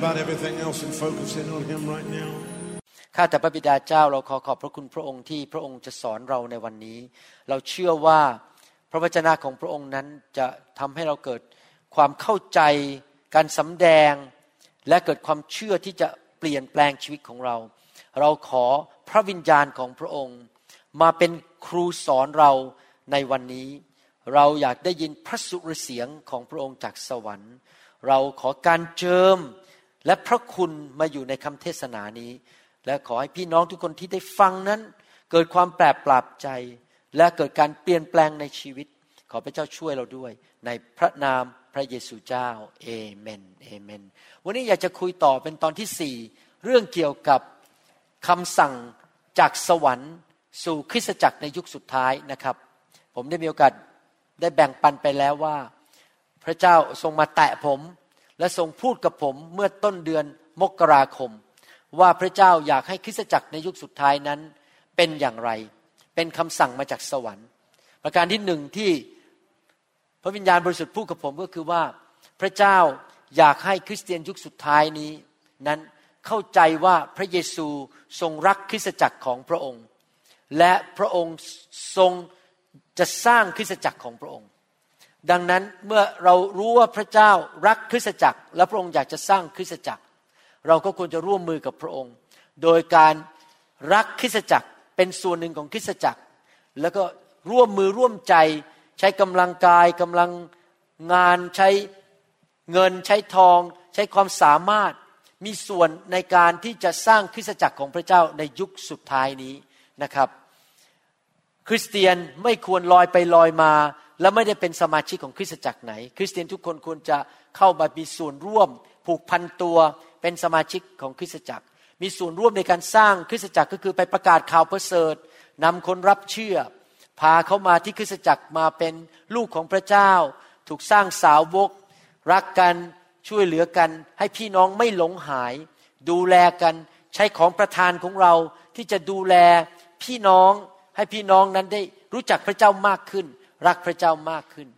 about everything else and focus in on Him right now. ข้าแต่พระบิดาเจ้าเราขอขอบพระคุณพระองค์ที่พระองค์จะสอนเราในวันนี้ เราเชื่อว่าพระวจนะของพระองค์นั้นจะทำให้เราเกิดความเข้าใจ การสำแดง และเกิดความเชื่อที่จะเปลี่ยนแปลงชีวิตของเรา เราขอพระวิญญาณของพระองค์ มาเป็นครูสอนเราในวันนี้ เราอยากได้ยินพระสุรเสียงของพระองค์จากสวรรค์ เราขอการเจิม และพระคุณมาอยู่ในคำเทศนานี้ และขอให้พี่น้องทุกคนที่ได้ฟังนั้น เกิดความแปลกปรับใจ และเกิดการเปลี่ยนแปลงในชีวิต ขอพระเจ้าช่วยเราด้วย ในพระนามพระเยซูเจ้าเอเมนเอเมน วันนี้อยากจะคุยต่อเป็นตอนที่สี่เรื่องเกี่ยวกับคำสั่งจากสวรรค์ สู่คริสตจักรในยุคสุดท้ายนะครับ ผมได้มีโอกาสได้แบ่งปันไปแล้วว่า พระเจ้าทรงมาแตะผม และทรงพูดกับผมเมื่อต้นเดือนมกราคม ว่าพระเจ้าอยากให้คริสตจักรในยุคสุดท้ายนั้นเป็นอย่างไร เป็นคำสั่งมาจากสวรรค์ ประการที่หนึ่งที่พระวิญญาณบริสุทธิ์พูดกับผมก็คือว่า พระเจ้าอยากให้คริสเตียนยุคสุดท้ายนี้ นั้นเข้าใจว่าพระเยซูทรงรักคริสตจักรของพระองค์ และพระองค์ทรงจะสร้างคริสตจักรของพระองค์ ดังนั้นเมื่อเรารู้ว่าพระเจ้ารักคริสตจักร และพระองค์อยากจะสร้างคริสตจักร เราก็ควรจะร่วมมือกับพระองค์ โดยการรักคริสตจักรเป็นส่วนหนึ่งของคริสตจักร แล้วก็ร่วมมือร่วมใจใช้กำลังกายกำลังงานใช้เงินใช้ทอง ใช้ความสามารถมีส่วนในการที่จะสร้างคริสตจักรของพระเจ้าในยุคสุดท้ายนี้นะครับ คริสเตียนไม่ควรลอยไปลอยมา และไม่ได้เป็นสมาชิกของคริสตจักรไหน คริสเตียนทุกคนควรจะเข้ามามีส่วนร่วม ผูกพันตัวเป็นสมาชิกของคริสตจักร มีส่วนร่วมในการสร้างคริสตจักรก็คือไปประกาศข่าวประเสริฐนำคนรับเชื่อ พาเขามาที่คริสตจักรมาเป็นลูกของพระเจ้า ถูกสร้างสาวก รักกันช่วยเหลือกัน ให้พี่น้องไม่หลงหาย ดูแลกันใช้ของประทานของเราที่จะดูแลพี่น้องให้พี่น้องนั้นได้รู้จักพระเจ้ามากขึ้น รักพระเจ้ามากขึ้น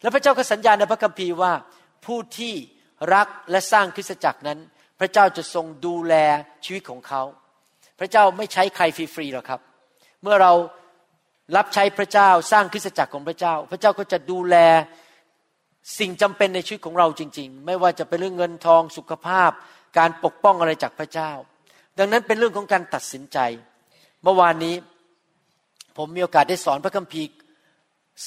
แล้วพระเจ้าก็สัญญาในพระคัมภีร์ว่า ผู้ที่รักและสร้างคริสตจักรนั้น พระเจ้าจะทรงดูแลชีวิตของเขา พระเจ้าไม่ใช้ใครฟรีๆหรอกครับ เมื่อเรารับใช้พระเจ้าสร้างคริสตจักรของพระเจ้า พระเจ้าก็จะดูแลสิ่งจำเป็นในชีวิตของเราจริง ๆ ไม่ว่าจะเป็นเรื่องเงินทองสุขภาพ การปกป้องอะไรจากพระเจ้า ดังนั้นเป็นเรื่องของการตัดสินใจ เมื่อวานนี้ผมมีโอกาสได้สอนพระคัมภีร์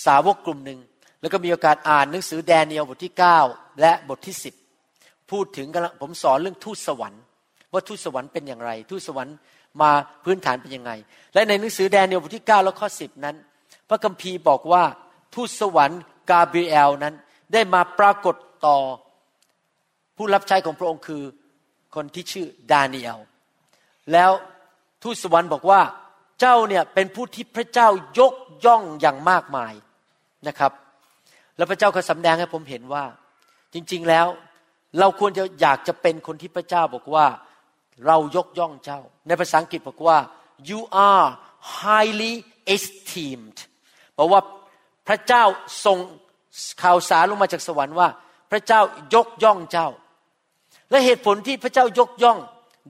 สาวกกลุ่มหนึ่ง แล้วก็มีโอกาสอ่านหนังสือแดเนียลบทที่ 9 และบทที่ 10 พูดถึงกันผมสอนเรื่องทูตสวรรค์ว่าทูตสวรรค์เป็นอย่างไร ทูตสวรรค์มาพื้นฐานเป็นยังไง และในหนังสือแดเนียลบทที่ 9 แล้วข้อ 10 นั้น พระคัมภีร์บอกว่าทูตสวรรค์กาเบรียลนั้นได้มาปรากฏต่อผู้รับใช้ของพระองค์คือคนที่ชื่อดาเนียลแล้วทูตสวรรค์บอกว่า เจ้าเนี่ยเป็นผู้ที่พระเจ้ายกย่องอย่างมากมายนะครับ แล้วพระเจ้าก็สำแดงให้ผมเห็นว่า จริงๆแล้ว เราควรจะอยากจะเป็นคนที่พระเจ้าบอกว่าเรายกย่องเจ้า ในภาษาอังกฤษบอกว่า you are highly esteemed บอกว่าพระเจ้าส่งข่าวสารลงมาจากสวรรค์ว่า พระเจ้ายกย่องเจ้า และเหตุผลที่พระเจ้ายกย่อง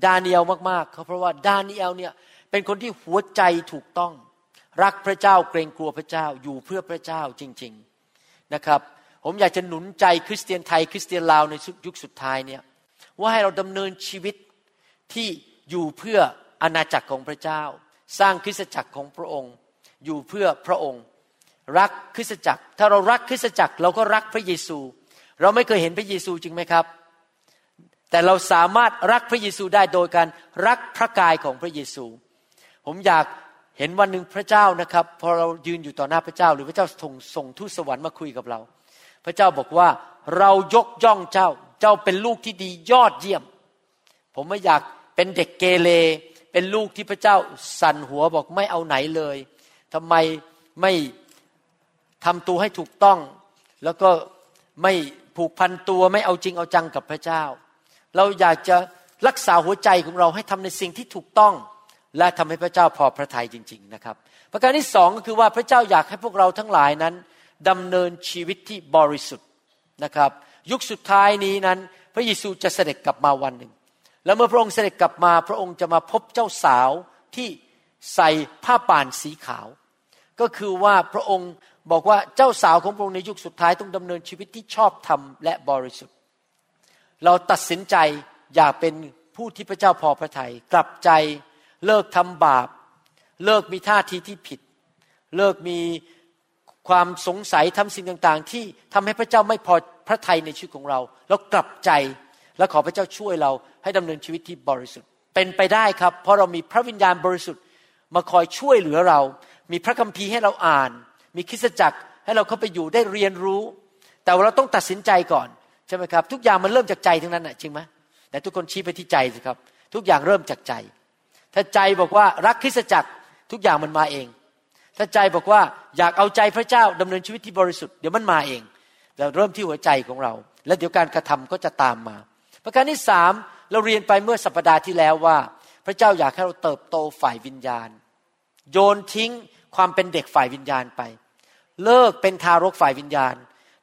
ดาเนียลมากๆเขาเพราะว่าดาเนียลเนี่ย เป็นคนที่หัวใจถูกต้อง รักพระเจ้าเกรงกลัวพระเจ้าอยู่เพื่อพระเจ้าจริง ๆนะครับ ผมอยากจะหนุนใจคริสเตียนไทย คริสเตียนลาวในยุคสุดท้ายเนี่ยว่าให้เราดำเนินชีวิตที่อยู่เพื่ออาณาจักรของพระเจ้า สร้างคริสตจักรของพระองค์ อยู่เพื่อพระองค์ รักคริสตจักร ถ้าเรารักคริสตจักรเราก็รักพระเยซู เราไม่เคยเห็นพระเยซูจริงไหมครับ แต่เราสามารถรักพระเยซูได้โดยการรักพระกายของพระเยซู ผมอยากเห็นวันหนึ่งพระเจ้านะครับ พอเรายืนอยู่ต่อหน้าพระเจ้า หรือพระเจ้าส่งส่งทูตสวรรค์มาคุยกับเรา พระเจ้าบอกว่าเรายกย่องเจ้า เจ้าเป็นลูกที่ดียอดเยี่ยม ผมไม่อยากเป็นเด็กเกเรเป็นลูกที่พระเจ้าสั่นหัวบอกไม่เอาไหนเลยทำไมไม่ทำตัวให้ถูกต้อง แล้วก็ไม่ผูกพันตัวไม่เอาจริงเอาจังกับพระเจ้า เราอยากจะรักษาหัวใจของเราให้ทำในสิ่งที่ถูกต้อง และทำให้พระเจ้าพอพระทัยจริง ๆนะครับ ประการที่สองก็คือว่าพระเจ้าอยากให้พวกเราทั้งหลายนั้นดำเนินชีวิตที่บริสุทธิ์นะครับ ยุคสุดท้ายนี้นั้น พระเยซูจะเสด็จกลับมาวันหนึ่ง แล้วเมื่อพระองค์เสด็จกลับมาพระองค์จะมาพบเจ้าสาวที่ใส่ผ้าป่านสีขาว ก็คือว่าพระองค์บอกว่าเจ้าสาวของพระองค์ในยุคสุดท้ายต้องดำเนินชีวิตที่ชอบธรรมและบริสุทธิ์ เราตัดสินใจอยากเป็นผู้ที่พระเจ้าพอพระทยัยกลับใจ เลิกทำบาป เลิกมีท่าทีที่ผิด เลิกมีความสงสัยทำสิ่งต่างๆ ที่ทำให้พระเจ้าไม่พอพระทัยในชีวิตของเรา แล้วกลับใจและขอพระเจ้าช่วยเราให้ดำเนินชีวิตที่บริสุทธิ์ เป็นไปได้ครับ เพราะเรามีพระวิญญาณบริสุทธิ์มาคอยช่วยเหลือเรา มีพระคัมภีร์ให้เราอ่าน มีคริสตจักรให้เราเข้าไปอยู่ได้เรียนรู้ แต่ว่าเราต้องตัดสินใจก่อนใช่ไหมครับ ทุกอย่างมันเริ่มจากใจทั้งนั้นนะจริงไหมแต่ทุกคนชี้ไปที่ใจสิครับ ทุกอย่างเริ่มจากใจ ถ้าใจบอกว่ารักคริสตจักรทุกอย่างมันมาเอง ถ้าใจบอกว่าอยากเอาใจพระเจ้าดำเนินชีวิตที่บริสุทธิ์เดี๋ยวมันมาเองแต่เริ่มที่หัวใจของเรา แล้วเดี๋ยวการกระทำก็จะตามมา ประการที่สามเราเรียนไปเมื่อสัปดาห์ที่แล้วว่า พระเจ้าอยากให้เราเติบโตฝ่ายวิญญาณ โยนทิ้งความเป็นเด็กฝ่ายวิญญาณไป เลิกเป็นทารกฝ่ายวิญญาณ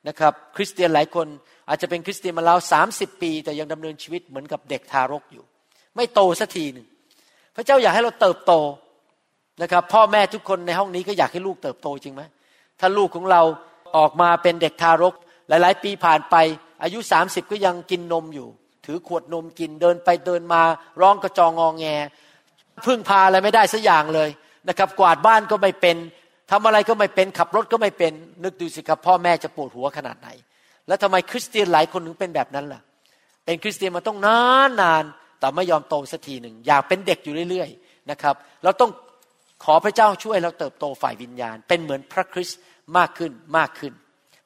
นะครับ คริสเตียนหลายคนอาจจะเป็นคริสเตียนมาแล้วสามสิบปี แต่ยังดำเนินชีวิตเหมือนกับเด็กทารกอยู่ ไม่โตสักทีหนึ่ง พระเจ้าอยากให้เราเติบโตนะครับ พ่อแม่ทุกคนในห้องนี้ก็อยากให้ลูกเติบโตจริงไหมถ้าลูกของเราออกมาเป็นเด็กทารก หลาย ๆ ปีผ่านไป อายุสามสิบก็ยังกินนมอยู่ ถือขวดนมกินเดินไปเดินมาร้องกระจองงองแงพึ่งพาอะไรไม่ได้สักอย่างเลยนะครับ กวาดบ้านก็ไม่เป็นทำอะไรก็ไม่เป็นขับรถก็ไม่เป็น นึกดูสิครับพ่อแม่จะปวดหัวขนาดไหน แล้วทำไมคริสเตียนหลายคนถึงเป็นแบบนั้นล่ะ เป็นคริสเตียนมาต้องนานนาน แต่ไม่ยอมโตสักทีหนึ่งอยากเป็นเด็กอยู่เรื่อยๆนะครับ เราต้องขอพระเจ้าช่วยเราเติบโตฝ่ายวิญญาณ เป็นเหมือนพระคริสต์มากขึ้นมากขึ้น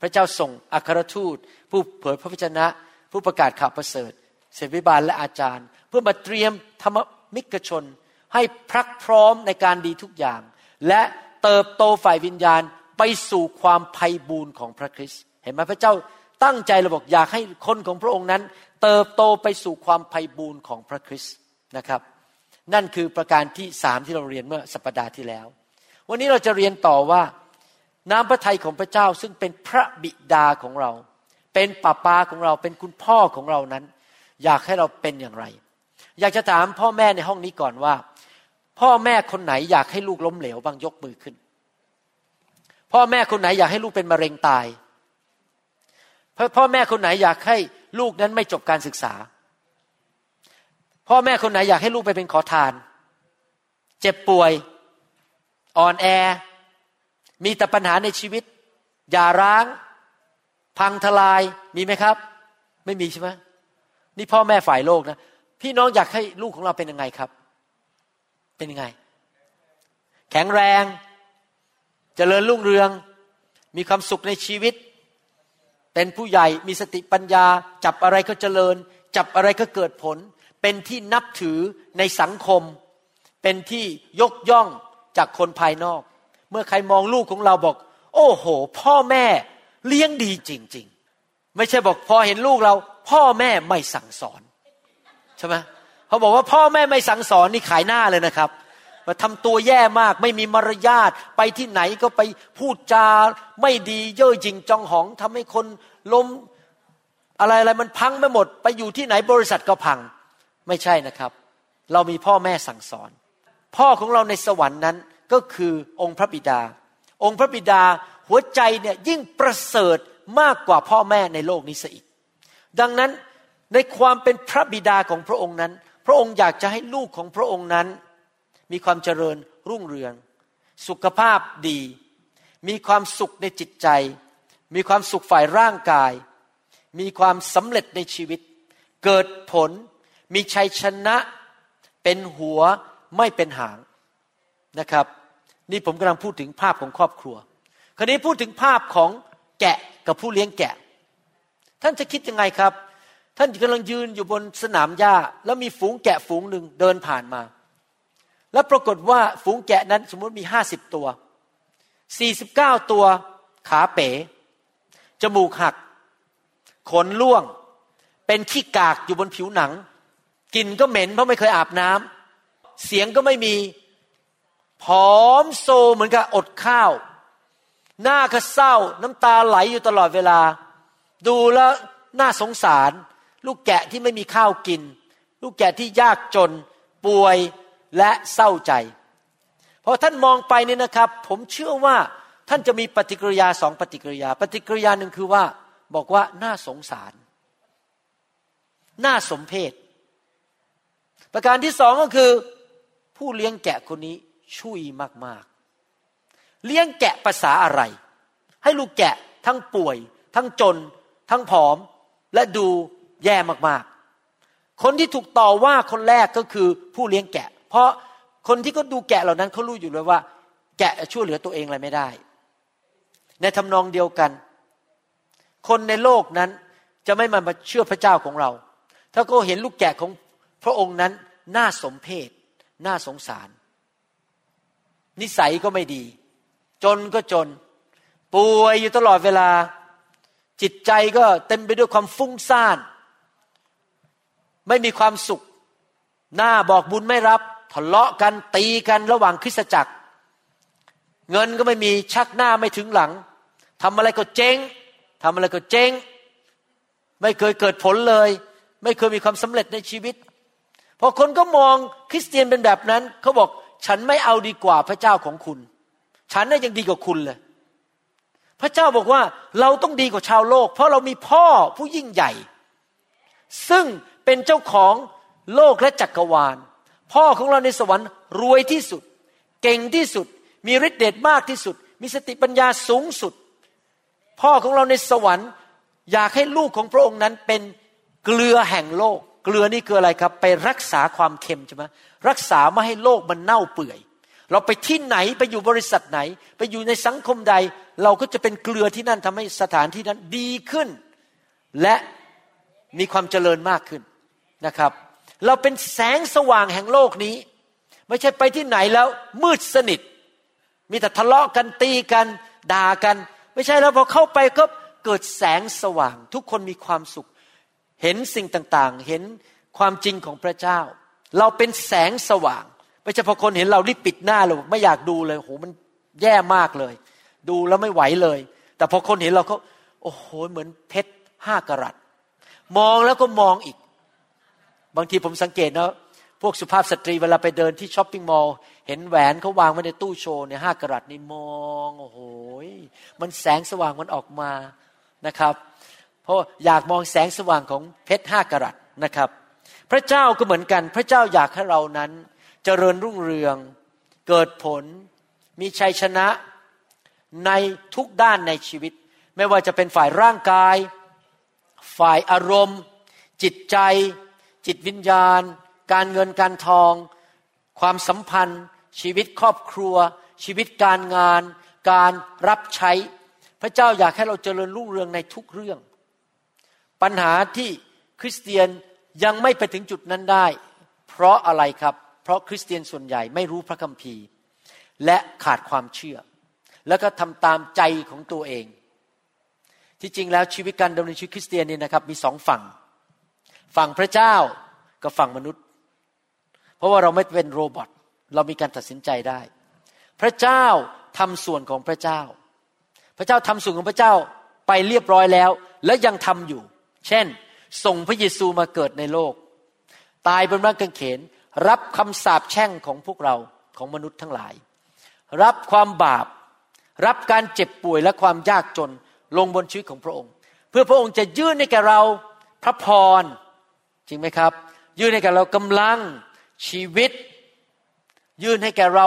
พระเจ้าส่งอัครทูต ผู้เผยพระวจนะ ผู้ประกาศข่าวประเสริฐเศรษฐิบาลและอาจารย์ เพื่อมาเตรียมธรรมมิกชน ให้พรักพร้อมในการดีทุกอย่าง และเติบโตฝ่ายวิญญาณไปสู่ความไพ่บูรณ์ของพระคริสต์เห็นไหมพระเจ้าตั้งใจเราบอกอยากให้คนของพระองค์นั้น เติบโตไปสู่ความไพ่บูรณ์ของพระคริสต์นะครับ นั่นคือประการที่สามที่เราเรียนเมื่อสัปดาห์ที่แล้ว วันนี้เราจะเรียนต่อว่าน้ำพระทัยของพระเจ้าซึ่งเป็นพระบิดาของเรา เป็นป้าปาของเราเป็นคุณพ่อของเรานั้น อยากให้เราเป็นอย่างไร อยากจะถามพ่อแม่ในห้องนี้ก่อนว่า พ่อแม่คนไหนอยากให้ลูกล้มเหลวบางยกมือขึ้น พ่อแม่คนไหนอยากให้ลูกเป็นมะเร็งตายพ่อแม่คนไหนอยากให้ ลูกนั้นไม่จบการศึกษา พ่อแม่คนไหนอยากให้ลูกไปเป็นขอทาน เจ็บป่วย อ่อนแอ มีแต่ปัญหาในชีวิต อย่าร้าง พังทลายมีไหมครับ ไม่มีใช่ไหมนี่พ่อแม่ฝ่ายโลกนะพี่น้องอยากให้ลูกของเราเป็นยังไงครับ เป็นยังไง แข็งแรงจเจริญรุ่งเรือง มีความสุขในชีวิต เป็นผู้ใหญ่มีสติปัญญา จับอะไรก็เจริญ จับอะไรก็เกิดผล เป็นที่นับถือในสังคม เป็นที่ยกย่องจากคนภายนอก เมื่อใครมองลูกของเราบอก โอ้โห พ่อแม่เลี้ยงดีจริง ๆ ไม่ใช่บอกพอเห็นลูกเรา พ่อแม่ไม่สั่งสอนใช่ไหมเขาบอกว่าพ่อแม่ไม่สั่งสอนนี่ขายหน้าเลยนะครับ มาทำตัวแย่มาก ไม่มีมารยาทไปที่ไหนก็ไปพูดจาไม่ดีเย่อหยิ่งจองหองทำให้คนล้มอะไรอะไรมันพังไม่หมด ไปอยู่ที่ไหนบริษัทก็พัง ไม่ใช่นะครับ เรามีพ่อแม่สั่งสอน พ่อของเราในสวรรค์นั้นก็คือองค์พระบิดา องค์พระบิดาหัวใจเนี่ยยิ่งประเสริฐมากกว่าพ่อแม่ในโลกนี้ซะอีก ดังนั้นในความเป็นพระบิดาของพระองค์นั้น พระองค์อยากจะให้ลูกของพระองค์นั้น มีความเจริญรุ่งเรือง สุขภาพดี มีความสุขในจิตใจ มีความสุขฝ่ายร่างกาย มีความสำเร็จในชีวิต เกิดผล มีชัยชนะเป็นหัวไม่เป็นหางนะครับ นี่ผมกำลังพูดถึงภาพของครอบครัว คราวนี้พูดถึงภาพของแกะกับผู้เลี้ยงแกะ ท่านจะคิดยังไงครับ ท่านกำลังยืนอยู่บนสนามหญ้า แล้วมีฝูงแกะฝูงหนึ่งเดินผ่านมา แล้วปรากฏว่าฝูงแกะนั้นสมมติมีห้าสิบตัวสี่สิบเก้าตัวขาเป๋ จมูกหัก ขนล่วง เป็นขี้กากอยู่บนผิวหนังกลิ่นก็เหม็นเพราะไม่เคยอาบน้ำเสียงก็ไม่มีผอมโซเหมือนกับอดข้าว หน้าก็เศร้า น้ำตาไหลอยู่ตลอดเวลา ดูแล้วน่าสงสาร ลูกแกะที่ไม่มีข้าวกิน ลูกแกะที่ยากจนป่วย และเศร้าใจพอท่านมองไปเนี่ยนะครับ ผมเชื่อว่าท่านจะมีปฏิกิริยาสองปฏิกิริยา ปฏิกิริยาหนึ่งคือว่าบอกว่าน่าสงสาร น่าสมเพชประการที่สองก็คือ ผู้เลี้ยงแกะคนนี้ช่วยมากๆ เลี้ยงแกะภาษาอะไร ให้ลูกแกะทั้งป่วย ทั้งจน ทั้งผอม และดูแย่มากๆ คนที่ถูกต่อว่าคนแรกก็คือผู้เลี้ยงแกะ เพราะคนที่เขาดูแกะเหล่านั้นเขารู้อยู่เลยว่า แกะช่วยเหลือตัวเองอะไรไม่ได้ ในทำนองเดียวกัน คนในโลกนั้นจะไม่มาเชื่อพระเจ้าของเรา ถ้าเขาเห็นลูกแกะของพระองค์นั้นน่าสมเพชน่าสงสาร นิสัยก็ไม่ดี จนก็จน ป่วยอยู่ตลอดเวลา จิตใจก็เต็มไปด้วยความฟุ้งซ่าน ไม่มีความสุข หน้าบอกบุญไม่รับ ทะเลาะกันตีกันระหว่างคริสตจักร เงินก็ไม่มีชักหน้าไม่ถึงหลังทำอะไรก็เจ๊งทำอะไรก็เจ๊ง ไม่เคยเกิดผลเลย ไม่เคยมีความสำเร็จในชีวิต พอคนก็มองคริสเตียนเป็นแบบนั้นเขาบอกฉันไม่เอาดีกว่าพระเจ้าของคุณ ฉันน่ายังดีกว่าคุณเลย พระเจ้าบอกว่าเราต้องดีกว่าชาวโลก เพราะเรามีพ่อผู้ยิ่งใหญ่ ซึ่งเป็นเจ้าของโลกและจักรวาล พ่อของเราในสวรรค์รวยที่สุด เก่งที่สุด มีฤทธิ์เดชมากที่สุด มีสติปัญญาสูงสุด พ่อของเราในสวรรค์ อยากให้ลูกของพระองค์นั้นเป็นเกลือแห่งโลก เกลือนี่คืออะไรครับ ไปรักษาความเค็มใช่ไหมรักษาไม่ให้โลกมันเน่าเปื่อย เราไปที่ไหนไปอยู่บริษัทไหน ไปอยู่ในสังคมใด เราก็จะเป็นเกลือที่นั่นทำให้สถานที่นั้นดีขึ้น และมีความเจริญมากขึ้นนะครับ เราเป็นแสงสว่างแห่งโลกนี้ ไม่ใช่ไปที่ไหนแล้วมืดสนิท มีแต่ทะเลาะกันตีกัน ด่ากัน ไม่ใช่แล้วพอเข้าไปก็เกิดแสงสว่าง ทุกคนมีความสุข เห็นสิ่งต่างๆ เห็นความจริงของพระเจ้า เราเป็นแสงสว่าง ไม่ใช่พอคนเห็นเรารีบปิดหน้าเลยไม่อยากดูเลยโหมันแย่มากเลย ดูแล้วไม่ไหวเลย แต่พอคนเห็นเราเขาโอ้โหเหมือนเพชรห้ากรัตมองแล้วก็มองอีก บางทีผมสังเกตนะพวกสุภาพสตรีเวลาไปเดินที่ช้อปปิ้งมอลล์เห็นแหวนเขาวางไว้ในตู้โชว์เนี่ยห้ากรัตนี่มองโอ้โหมันแสงสว่างมันออกมานะครับ เพราะอยากมองแสงสว่างของเพชรห้ากรัตนะครับ พระเจ้าก็เหมือนกัน พระเจ้าอยากให้เรานั้นเจริญรุ่งเรืองเกิดผล มีชัยชนะในทุกด้านในชีวิต ไม่ว่าจะเป็นฝ่ายร่างกาย ฝ่ายอารมณ์ จิตใจ จิตวิญญาณ การเงินการทอง ความสัมพันธ์ ชีวิตครอบครัว ชีวิตการงาน การรับใช้ พระเจ้าอยากให้เราเจริญรุ่งเรืองในทุกเรื่อง ปัญหาที่คริสเตียนยังไม่ไปถึงจุดนั้นได้ เพราะอะไรครับ เพราะคริสเตียนส่วนใหญ่ไม่รู้พระคัมภีร์ และขาดความเชื่อ แล้วก็ทำตามใจของตัวเอง ที่จริงแล้วชีวิตการดำเนินชีวิตคริสเตียนนี่นะครับมีสองฝั่ง ฝั่งพระเจ้ากับฝั่งมนุษย์ เพราะว่าเราไม่เป็น robot เรามีการตัดสินใจได้ พระเจ้าทำส่วนของพระเจ้า พระเจ้าทำส่วนของพระเจ้าไปเรียบร้อยแล้ว และยังทำอยู่ เช่น ส่งพระเยซูมาเกิดในโลก ตายบนไม้กางเขน รับคำสาปแช่งของพวกเราของมนุษย์ทั้งหลาย รับความบาป รับการเจ็บป่วยและความยากจนลงบนชีวิตของพระองค์ เพื่อพระองค์จะยื่นให้แก่เราพระพร จริงไหมครับ ยื่นให้แก่เรากำลังชีวิต ยื่นให้แก่เรา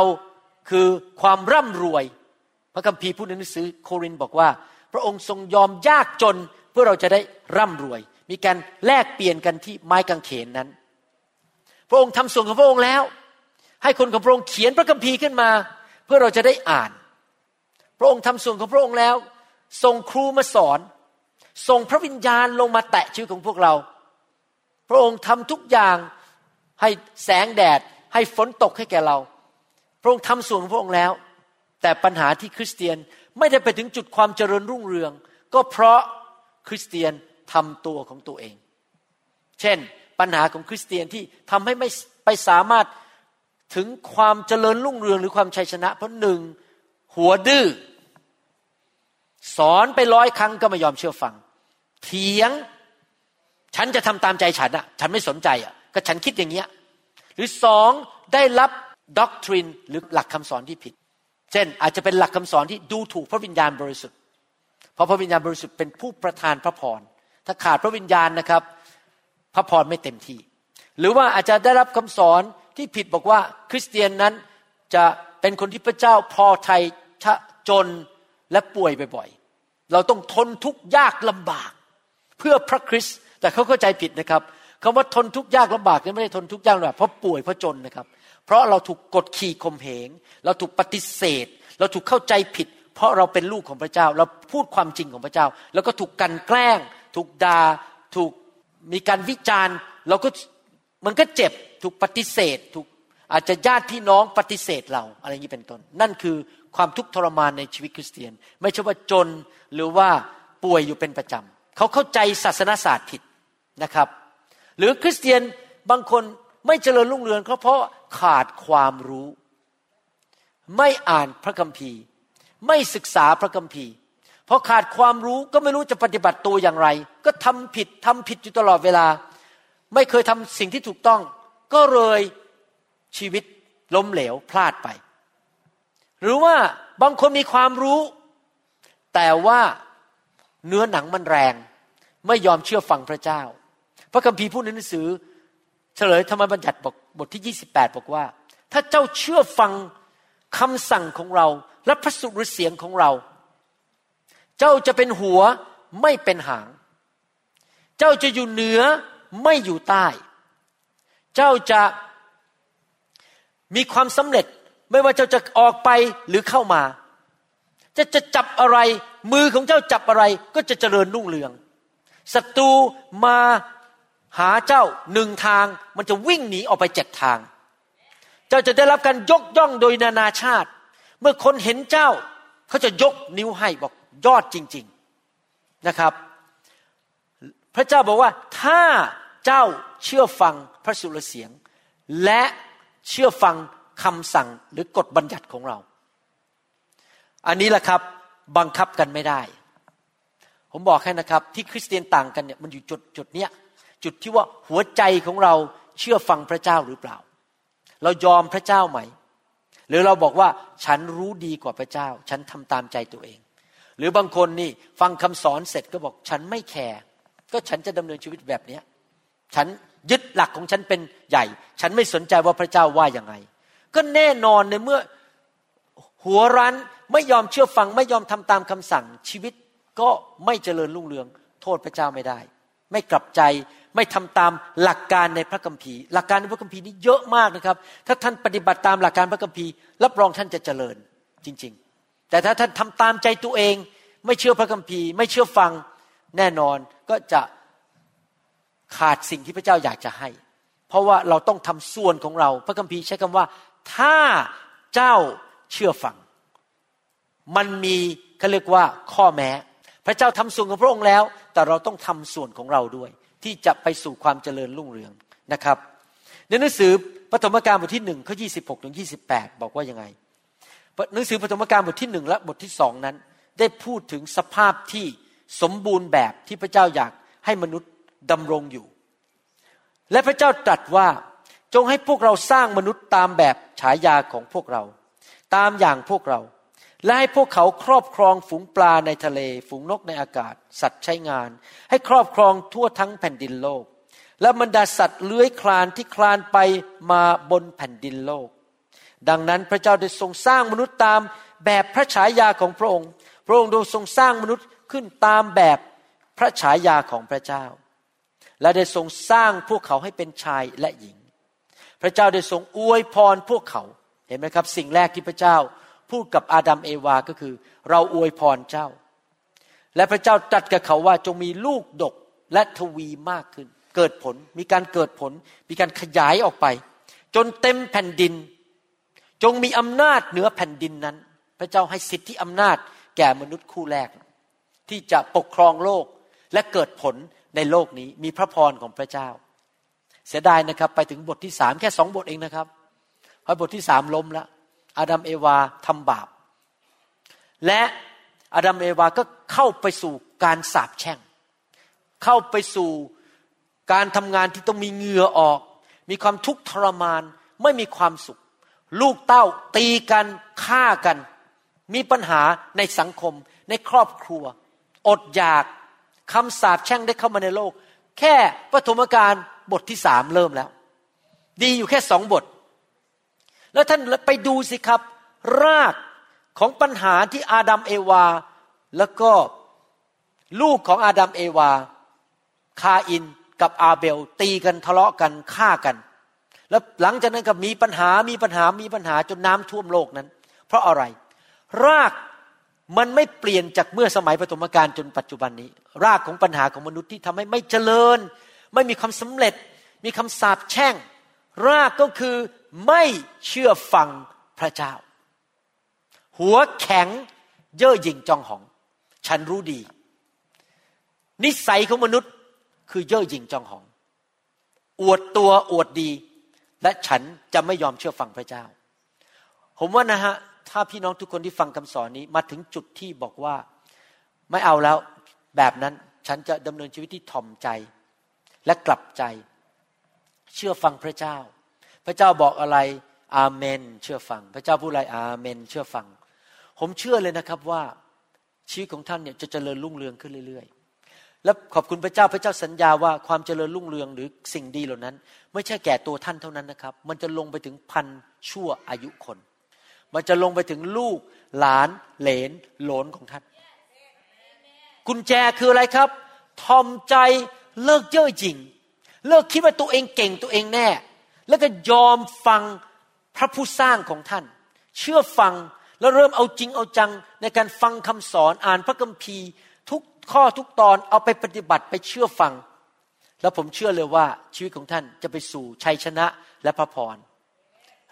คือความร่ำรวย พระคัมภีร์พูดในหนังสือโครินบอกว่า พระองค์ทรงยอมยากจนเพื่อเราจะได้ร่ำรวย มีการแลกเปลี่ยนกันที่ไม้กางเขนนั้น พระองค์ทำส่วนของพระองค์แล้ว ให้คนของพระองค์เขียนพระคัมภีร์ขึ้นมา เพื่อเราจะได้อ่าน พระองค์ทำส่วนของพระองค์แล้วส่งครูมาสอนส่งพระวิญญาณลงมาแตะชีวิตของพวกเรา ระองค์ทำทุกอย่างให้แสงแดด ให้ฝนตกให้แก่เรา พระองค์ทำส่วนของพระองค์แล้ว แต่ปัญหาที่คริสเตียนไม่ได้ไปถึงจุดความเจริญรุ่งเรือง ก็เพราะคริสเตียนทำตัวของตัวเอง เช่น ปัญหาของคริสเตียนที่ทำให้ไม่ไปสามารถถึงความเจริญรุ่งเรืองหรือความชัยชนะ เพราะหนึ่งหัวดื้อสอนไปร้อยครั้งก็ไม่ยอมเชื่อฟัง เถียง ฉันจะทำตามใจฉันอะฉันไม่สนใจอะก็ฉันคิดอย่างเงี้ยหรือสองได้รับด็อกทรินหรือหลักคำสอนที่ผิด เช่นอาจจะเป็นหลักคำสอนที่ดูถูกพระวิญญาณบริสุทธิ์ เพราะพระวิญญาณบริสุทธิ์เป็นผู้ประทานพระพรถ้าขาดพระวิญญาณนะครับ พระพรไม่เต็มที่ หรือว่าอาจจะได้รับคำสอนที่ผิดบอกว่าคริสเตียนนั้นจะเป็นคนที่พระเจ้าพอไทยจนและป่วยบ่อยๆ เราต้องทนทุกข์ยากลำบาก เพื่อพระคริสต์ แต่เขาเข้าใจผิดนะครับคำว่าทนทุกข์ยากลำบากนี่ไม่ได้ทนทุกข์ยากลำบากเพราะป่วยเพราะจนนะครับ เพราะเราถูกกดขี่ข่มเหง เราถูกปฏิเสธ เราถูกเข้าใจผิด เพราะเราเป็นลูกของพระเจ้า เราพูดความจริงของพระเจ้า แล้วก็ถูกกันแกล้ง ถูกดา่าถูกมีการวิจารณ์ เราก็มันก็เจ็บถูกปฏิเสธ ถูกอาจจะญาติพี่น้องปฏิเสธเราอะไรอย่างนี้เป็นต้น นั่นคือความทุกข์ทรมานในชีวิตคริสเตียน ไม่ใช่ว่าจนหรือว่าป่วยอยู่เป็นประจำเขาเข้าใจศาสนาศาสตร์ผิด นะครับ หรือคริสเตียนบางคนไม่เจริญรุ่งเรืองเพราะขาดความรู้ ไม่อ่านพระคัมภีร์ ไม่ศึกษาพระคัมภีร์เพราะขาดความรู้ก็ไม่รู้จะปฏิบัติตัวอย่างไร ก็ทำผิดทำผิดอยู่ตลอดเวลา ไม่เคยทำสิ่งที่ถูกต้อง ก็เลยชีวิตล้มเหลวพลาดไป หรือว่าบางคนมีความรู้ แต่ว่าเนื้อหนังมันแรง ไม่ยอมเชื่อฟังพระเจ้า พระคัมภีร์พูดในหนังสือ เฉลยธรรมบัญญัติบทบทที่28บอกว่า ถ้าเจ้าเชื่อฟังคำสั่งของเราและพระสุรเสียงของเรา เจ้าจะเป็นหัวไม่เป็นหาง เจ้าจะอยู่เหนือไม่อยู่ใต้ เจ้าจะมีความสำเร็จไม่ว่าเจ้าจะออกไปหรือเข้ามา จะจะจับอะไร มือของเจ้าจับอะไรก็จะเจริญรุ่งเรืองศัตรูมา หาเจ้าหนึ่งทางมันจะวิ่งหนีออกไปเจ็ดทาง เจ้าจะได้รับการยกย่องโดยนานาชาติ เมื่อคนเห็นเจ้าเขาจะยกนิ้วให้บอกยอดจริง ๆนะครับ พระเจ้าบอกว่าถ้าเจ้าเชื่อฟังพระสุรเสียง และเชื่อฟังคำสั่งหรือกฎบัญญัติของเรา อันนี้แหละครับบังคับกันไม่ได้ ผมบอกให้นะครับ ที่คริสเตียนต่างกันเนี่ยมันอยู่จุดจุดเนี้ย จุดที่ว่าหัวใจของเราเชื่อฟังพระเจ้าหรือเปล่า เรายอมพระเจ้าไหม หรือเราบอกว่าฉันรู้ดีกว่าพระเจ้า ฉันทำตามใจตัวเอง หรือบางคนนี่ฟังคำสอนเสร็จก็บอกฉันไม่แคร์ก็ฉันจะดำเนินชีวิตแบบเนี้ยฉันยึดหลักของฉันเป็นใหญ่ ฉันไม่สนใจว่าพระเจ้าว่าอย่างไง ก็แน่นอนในเมื่อหัวรั้นไม่ยอมเชื่อฟังไม่ยอมทำตามคำสั่งชีวิตก็ไม่เจริญรุ่งเรือง โทษพระเจ้าไม่ได้ ไม่กลับใจ ไม่ทำตามหลักการในพระคัมภีร์ หลักการในพระคัมภีร์นี้เยอะมากนะครับ ถ้าท่านปฏิบัติตามหลักการพระคัมภีร์รับรองท่านจะเจริญจริง ๆ แต่ถ้าท่านทำตามใจตัวเอง ไม่เชื่อพระคัมภีร์ ไม่เชื่อฟังแน่นอนก็จะขาดสิ่งที่พระเจ้าอยากจะให้ เพราะว่าเราต้องทำส่วนของเรา พระคัมภีร์ใช้คำว่า ถ้าเจ้าเชื่อฟัง มันมีเขาเรียกว่าข้อแม้ พระเจ้าทำส่วนของพระองค์แล้ว แต่เราต้องทำส่วนของเราด้วย ที่จะไปสู่ความเจริญรุ่งเรืองนะครับ ในหนังสือปฐมกาลบทที่หนึ่งข้อยี่สิบหกถึงยี่สิบแปดบอกว่ายังไงหนังสือปฐมกาลบทที่หนึ่งและบทที่สองนั้น ได้พูดถึงสภาพที่สมบูรณ์แบบที่พระเจ้าอยากให้มนุษย์ดำรงอยู่ และพระเจ้าตรัสว่าจงให้พวกเราสร้างมนุษย์ตามแบบฉายาของพวกเรา ตามอย่างพวกเรา และให้พวกเขาครอบครองฝูงปลาในทะเล ฝูงนกในอากาศ สัตว์ใช้งาน ให้ครอบครองทั่วทั้งแผ่นดินโลก และบรรดาสัตว์เลื้อยคลานที่คลานไปมาบนแผ่นดินโลก ดังนั้นพระเจ้าได้ทรงสร้างมนุษย์ตามแบบพระฉายาของพระองค์ พระองค์ได้ทรงสร้างมนุษย์ขึ้นตามแบบพระฉายาของพระเจ้า และได้ทรงสร้างพวกเขาให้เป็นชายและหญิง พระเจ้าได้ทรงอวยพรพวกเขา เห็นไหมครับ สิ่งแรกที่พระเจ้า พูดกับอาดัมเอวาก็คือ เราอวยพรเจ้า และพระเจ้าตรัสกับเขาว่าจงมีลูกดกและทวีมากขึ้น เกิดผลมีการเกิดผล มีการขยายออกไป จนเต็มแผ่นดิน จงมีอำนาจเหนือแผ่นดินนั้น พระเจ้าให้สิทธิอำนาจแก่มนุษย์คู่แรก ที่จะปกครองโลกและเกิดผลในโลกนี้มีพระพรของพระเจ้า เสียดายนะครับ ไปถึงบทที่สามแค่สองบทเองนะครับพอบทที่สามล้มแล้ว อาดัมเอวาทำบาป และอาดัมเอวาก็เข้าไปสู่การสาปแช่ง เข้าไปสู่การทำงานที่ต้องมีเหงื่อออก มีความทุกข์ทรมาน ไม่มีความสุข ลูกเต้าตีกันฆ่ากัน มีปัญหาในสังคม ในครอบครัว อดอยากคำสาปแช่งได้เข้ามาในโลก แค่ปฐมกาลบทที่สามเริ่มแล้ว ดีอยู่แค่สองบท แล้วท่านไปดูสิครับ รากของปัญหาที่อาดัมเอวา แล้วก็ลูกของอาดัมเอวา คาอินกับอาเบล ตีกันทะเลาะกันฆ่ากัน แล้วหลังจากนั้นก็มีปัญหามีปัญหามีปัญหาจนน้ำท่วมโลกนั้น เพราะอะไร รากมันไม่เปลี่ยนจากเมื่อสมัยปฐมกาลจนปัจจุบันนี้ รากของปัญหาของมนุษย์ที่ทำให้ไม่เจริญ ไม่มีความสำเร็จ มีคำสาปแช่ง รากก็คือ ไม่เชื่อฟังพระเจ้า หัวแข็งเย่อหยิ่งจองหอง ฉันรู้ดี นิสัยของมนุษย์คือเย่อหยิ่งจองหอง อวดตัวอวดดี และฉันจะไม่ยอมเชื่อฟังพระเจ้า ผมว่านะฮะถ้าพี่น้องทุกคนที่ฟังคำสอนนี้มาถึงจุดที่บอกว่าไม่เอาแล้วแบบนั้นฉันจะดำเนินชีวิตที่ถ่อมใจและกลับใจ เชื่อฟังพระเจ้า พระเจ้าบอกอะไรอาเมน เชื่อฟัง พระเจ้าพูดอะไรอาเมน เชื่อฟัง ผมเชื่อเลยนะครับว่าชีวิตของท่านเนี่ยจะเจริญรุ่งเรืองขึ้นเรื่อย ๆ และขอบคุณพระเจ้าพระเจ้าสัญญาว่าความเจริญรุ่งเรืองหรือสิ่งดีเหล่านั้น ไม่ใช่แก่ตัวท่านเท่านั้นนะครับ มันจะลงไปถึงพันชั่วอายุคน มันจะลงไปถึงลูกหลานเหลนหลนของท่าน กุญแจคืออะไรครับ ทอมใจเลิกเย่อหยิ่ง เลิกคิดว่าตัวเองเก่งตัวเองแน่ แล้วก็ยอมฟังพระผู้สร้างของท่าน เชื่อฟังแล้วเริ่มเอาจริงเอาจังในการฟังคำสอนอ่านพระคัมภีร์ทุกข้อทุกตอนเอาไปปฏิบัติไปเชื่อฟัง แล้วผมเชื่อเลยว่าชีวิตของท่านจะไปสู่ชัยชนะและพระพร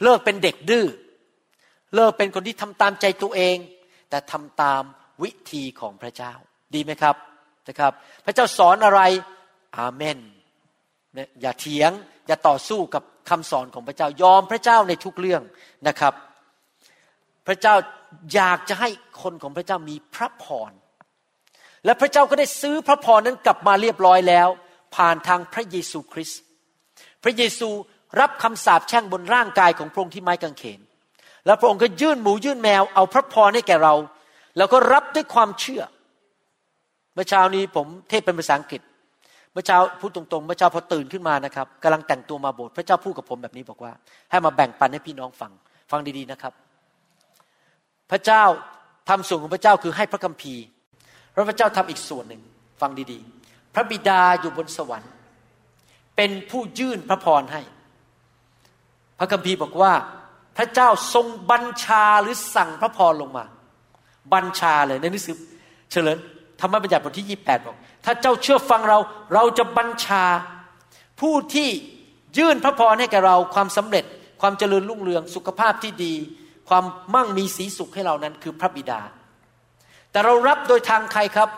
เลิกเป็นเด็กดื้อเลิกเป็นคนที่ทำตามใจตัวเอง แต่ทำตามวิธีของพระเจ้า ดีไหมครับนะครับ พระเจ้าสอนอะไรอาเมนอย่าเถียง อย่าต่อสู้กับคำสอนของพระเจ้ายอมพระเจ้าในทุกเรื่องนะครับ พระเจ้าอยากจะให้คนของพระเจ้ามีพระพรและพระเจ้าก็ได้ซื้อพระพรนั้นกลับมาเรียบร้อยแล้ว ผ่านทางพระเยซูคริสต์พระเยซูรับคำสาปแช่งบนร่างกายของพระองค์ที่ไม้กางเขน แล้วพระองค์ก็ยื่นหมูยื่นแมวเอาพระพรให้แก่เรา แล้วก็รับด้วยความเชื่อ เมื่อเช้านี้ผมเทศเป็นภาษาอังกฤษ เมื่อเช้าพูดตรงๆเมื่อเช้าพอตื่นขึ้นมานะครับกำลังแต่งตัวมาโบสถ์พระเจ้าพูดกับผมแบบนี้บอกว่า ให้มาแบ่งปันให้พี่น้องฟังฟังดีๆนะครับ พระเจ้าทำส่วนของพระเจ้าคือให้พระคัมภีร์แล้วพระเจ้าทำอีกส่วนหนึ่งฟังดีๆ พระบิดาอยู่บนสวรรค์ เป็นผู้ยื่นพระพรให้ พระคัมภีร์บอกว่า พระเจ้าทรงบัญชาหรือสั่งพระพรลงมา บัญชาเลยในหนังสือเฉลิมธรรมบัญญัติบทที่ 28 บอก ถ้าเจ้าเชื่อฟังเราเราจะบัญชา ผู้ที่ยื่นพระพรให้แก่เราความสำเร็จ ความเจริญรุ่งเรืองสุขภาพที่ดี ความมั่งมีสีสุขให้เรานั้นคือพระบิดา แต่เรารับโดยทางใครครับ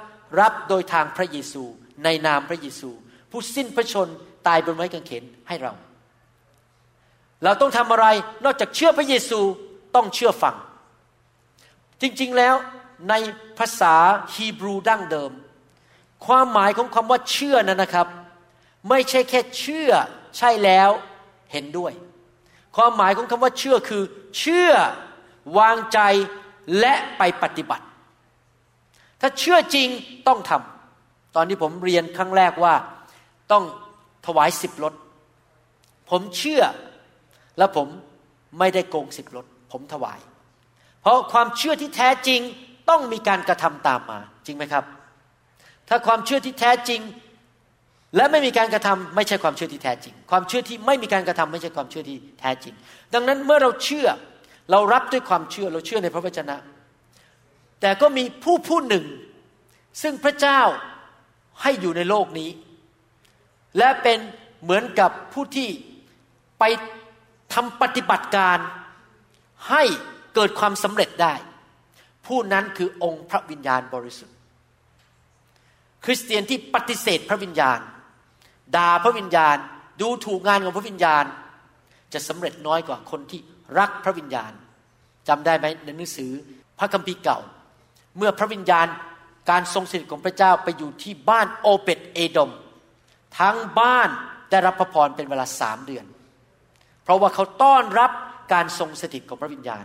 รับโดยทางพระเยซูในนามพระเยซู ผู้สิ้นพระชนตายบนไม้กางเขนให้เรา เราต้องทำอะไรนอกจากเชื่อพระเยซูต้องเชื่อฟัง จริงๆแล้วในภาษาฮีบรูดั้งเดิม ความหมายของคำว่าเชื่อนั้นนะครับ ไม่ใช่แค่เชื่อใช่แล้วเห็นด้วย ความหมายของคำว่าเชื่อคือ เชื่อวางใจและไปปฏิบัติ ถ้าเชื่อจริงต้องทำตอนที่ผมเรียนครั้งแรกว่าต้องถวายสิบรถผมเชื่อและผมไม่ได้โกงสิบรถผมถวาย เพราะความเชื่อที่แท้จริงต้องมีการกระทำตามมาจริงไหมครับ ถ้าความเชื่อที่แท้จริง และไม่มีการกระทำไม่ใช่ความเชื่อที่แท้จริง ความเชื่อที่ไม่มีการกระทำไม่ใช่ความเชื่อที่แท้จริง ดังนั้นเมื่อเราเชื่อเรารับด้วยความเชื่อเราเชื่อในพระวจนะ แต่ก็มีผู้ผู้หนึ่ง ซึ่งพระเจ้าให้อยู่ในโลกนี้ และเป็นเหมือนกับผู้ที่ไปทำปฏิบัติการให้เกิดความสำเร็จได้ ผู้นั้นคือองค์พระวิญญาณบริสุทธิ์ คริสเตียนที่ปฏิเสธพระวิญญาณด่าพระวิญญาณดูถูกงานของพระวิญญาณ จะสำเร็จน้อยกว่าคนที่รักพระวิญญาณจำได้ไหมในหนังสือพระคัมภีร์เก่า เมื่อพระวิญญาณการทรงสถิตของพระเจ้าไปอยู่ที่บ้านโอเปตเอดม ทั้งบ้านได้รับพระพรเป็นเวลาสามเดือน เพราะว่าเขาต้อนรับการทรงสถิตของพระวิญญาณ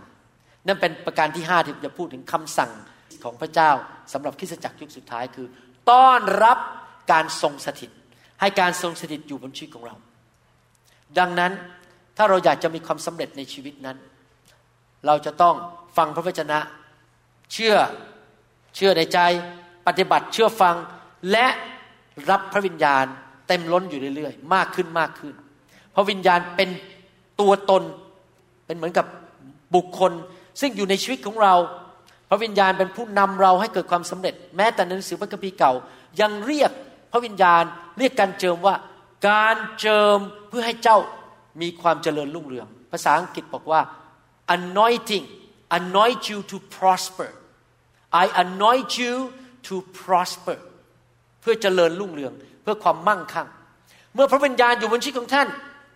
นั่นเป็นประการที่ห้าที่จะพูดถึงคำสั่งของพระเจ้าสำหรับคริสตจักรยุคสุดท้ายคือ ต้อนรับการทรงสถิต ให้การทรงสถิตอยู่บนชีวิตของเรา ดังนั้นถ้าเราอยากจะมีความสำเร็จในชีวิตนั้น เราจะต้องฟังพระวจนะ เชื่อเชื่อในใจปฏิบัติเชื่อฟังและรับพระวิญญาณเต็มล้นอยู่เรื่อยๆ มากขึ้นมากขึ้นพระวิญญาณเป็นตัวตนเป็นเหมือนกับบุคคล ซึ่งอยู่ในชีวิตของเรา พระวิญญาณเป็นผู้นำเราให้เกิดความสำเร็จ แม้แต่หนังสือพระคัมภีร์เก่า ยังเรียกพระวิญญาณ เรียกการเจิมว่าการเจิมเพื่อให้เจ้ามีความเจริญรุ่งเรือง ภาษาอังกฤษบอกว่า anointing anoint you to prosper I anoint you to prosper เพื่อเจริญรุ่งเรือง เพื่อความมั่งคั่ง เมื่อพระวิญญาณอยู่บนชีวิตของท่าน